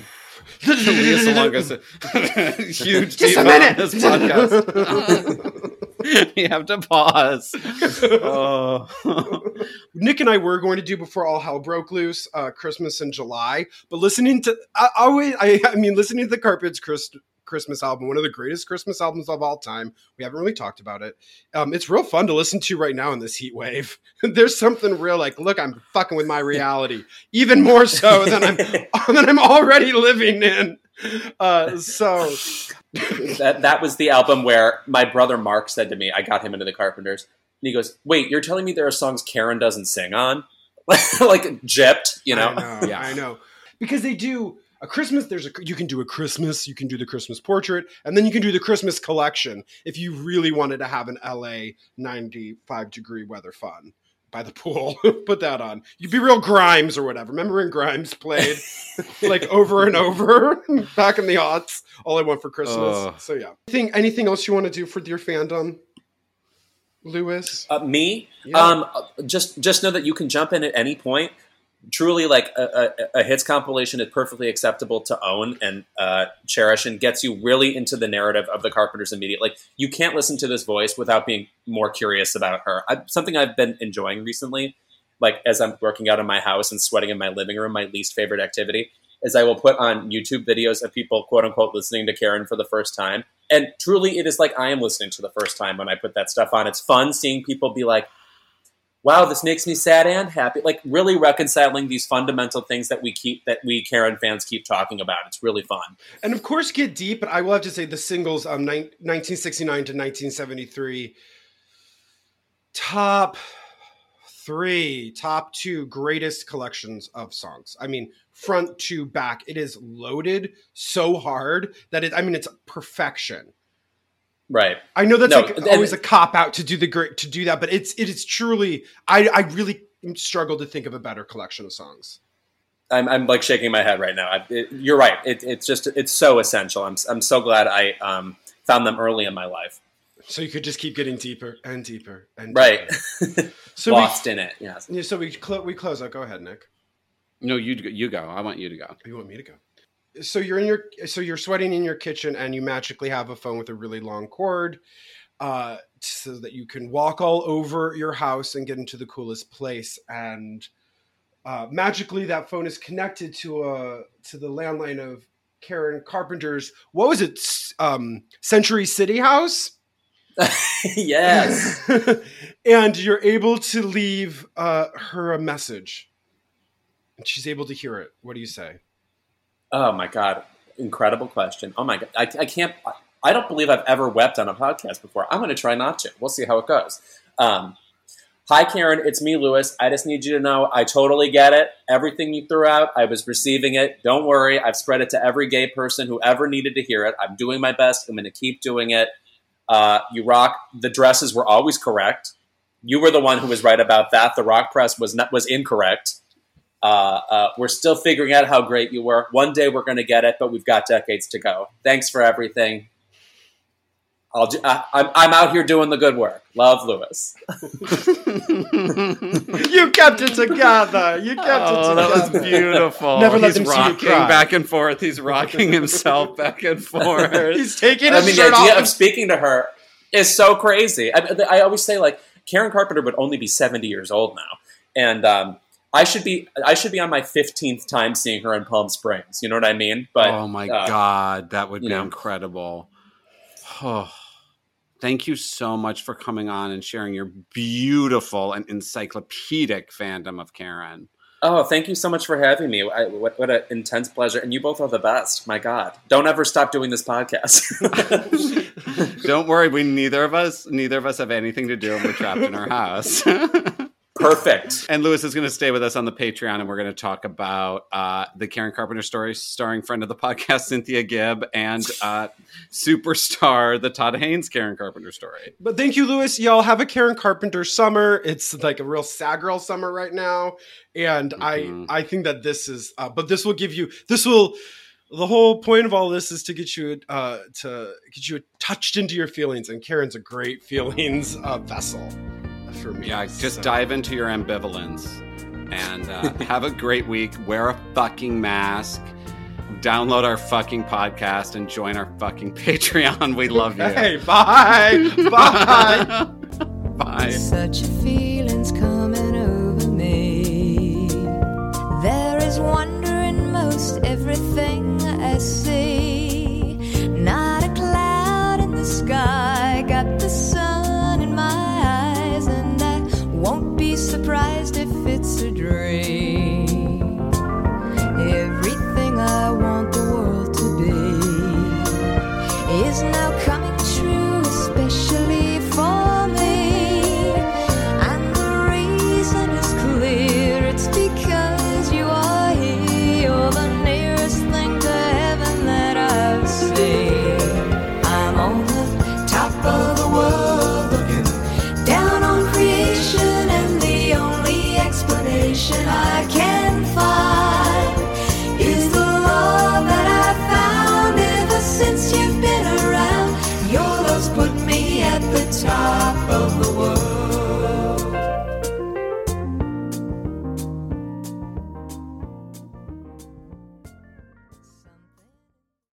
Salonga's [LAUGHS] a huge Just a diva on minute. this podcast. [LAUGHS] [LAUGHS] we have to pause. [LAUGHS] Oh. Nick and I were going to do before all hell broke loose, uh, Christmas in July. But listening to, I always, I, I mean, listening to the Carpets Chris, Christmas album, one of the greatest Christmas albums of all time. We haven't really talked about it. Um, it's real fun to listen to right now in this heat wave. [LAUGHS] There's something real like, look, I'm fucking with my reality, even more so than I'm than I'm already living in. [LAUGHS] Uh, so [LAUGHS] that that was the album where my brother Mark said to me, I got him into the Carpenters, and he goes, "Wait, you're telling me there are songs Karen doesn't sing on?" [LAUGHS] like gypped, you know? I know, Yeah. I know. Because they do a Christmas. There's a you can do a Christmas, you can do the Christmas portrait, and then you can do the Christmas collection if you really wanted to have an LA 95 degree weather fun by the pool. [LAUGHS] Put that on. You'd be real Grimes or whatever. Remember when Grimes played [LAUGHS] like over and over [LAUGHS] back in the aughts? All I want for Christmas. Ugh. So yeah. Anything anything else you want to do for your fandom, Louis? Uh, me, Yeah. um, uh, just just know that you can jump in at any point. Truly, like a, a, a hits compilation is perfectly acceptable to own and uh, cherish, and gets you really into the narrative of the Carpenters immediately. Like you can't listen to this voice without being more curious about her. I, something I've been enjoying recently, like as I'm working out in my house and sweating in my living room, my least favorite activity is I will put on YouTube videos of people quote unquote listening to Karen for the first time. And truly, it is like I am listening to the first time when I put that stuff on. It's fun seeing people be like, wow, this makes me sad and happy. Like, really reconciling these fundamental things that we keep, that we Karen fans keep talking about. It's really fun. and of course get deep but i will have to say the singles um nine- 1969 to 1973 top three top two greatest collections of songs i mean front to back it is loaded so hard that it i mean it's perfection Right. i know that's No, like and- always a cop out to do the great to do that but it's it is truly i i really struggle to think of a better collection of songs I'm, I'm like shaking my head right now. I, it, you're right. It, it's just, it's so essential. I'm, I'm so glad I um, found them early in my life. so you could just keep getting deeper and deeper and Right. deeper. [LAUGHS] so we, Lost in it. Yes. Yeah, so we clo- we close out. Go ahead, Nick. No, you you go. I want you to go. You want me to go? So you're in your so you're sweating in your kitchen, and you magically have a phone with a really long cord, uh, so that you can walk all over your house and get into the coolest place. And uh, magically, that phone is connected to a to the landline of Karen Carpenter's. What was it? Um, Century City House. [LAUGHS] yes. [LAUGHS] and you're able to leave uh, her a message. And she's able to hear it. What do you say? Oh my god, incredible question. Oh my god, I, I can't. I, don't believe I've ever wept on a podcast before. I'm going to try not to. We'll see how it goes. Um, Hi, Karen. It's me, Louis. I just need you to know I totally get it. Everything you threw out, I was receiving it. Don't worry. I've spread it to every gay person who ever needed to hear it. I'm doing my best. I'm going to keep doing it. Uh, you rock. The dresses were always correct. You were the one who was right about that. The rock press was not, was incorrect. Uh, uh, we're still figuring out how great you were. One day we're going to get it, but we've got decades to go. Thanks for everything. I'll, do- I, I'm, I'm out here doing the good work. Love, Louis. [LAUGHS] You kept it together. You kept Oh, it that together. was beautiful. Never let He's them see you rocking cry. back and forth. He's rocking himself back and [LAUGHS] forth. He's taking I his mean, the idea off. of speaking to her is so crazy. I, I always say, like, Karen Carpenter would only be 70 years old now. And um, I should be I should be on my 15th time seeing her in Palm Springs. You know what I mean? But oh my uh, god, that would be know. incredible. Oh, thank you so much for coming on and sharing your beautiful and encyclopedic fandom of Karen. Oh, thank you so much for having me. I, what, what an intense pleasure. And you both are the best. My God. Don't ever stop doing this podcast. [LAUGHS] Don't worry, we neither of us neither of us have anything to do and we're trapped in our [LAUGHS] house. [LAUGHS] Perfect. [LAUGHS] And Louis is going to stay with us on the Patreon, and we're going to talk about uh, the Karen Carpenter story, starring friend of the podcast Cynthia Gibb and uh, superstar the Todd Haynes Karen Carpenter story. But thank you, Louis. Y'all have a Karen Carpenter summer. It's like a real sad girl summer right now, and Mhm. I I think that this is. Uh, but this will give you. This will. The whole point of all this is to get you uh, to get you touched into your feelings, and Karen's a great feelings uh, vessel for me. Yeah, just So- dive into your ambivalence and uh, [LAUGHS] have a great week. Wear a fucking mask. download our fucking podcast and join our fucking [LAUGHS] Patreon. We love you. Hey, bye. [LAUGHS] bye. Bye. Such a feeling's coming over me. There is wonder in most everything surprised if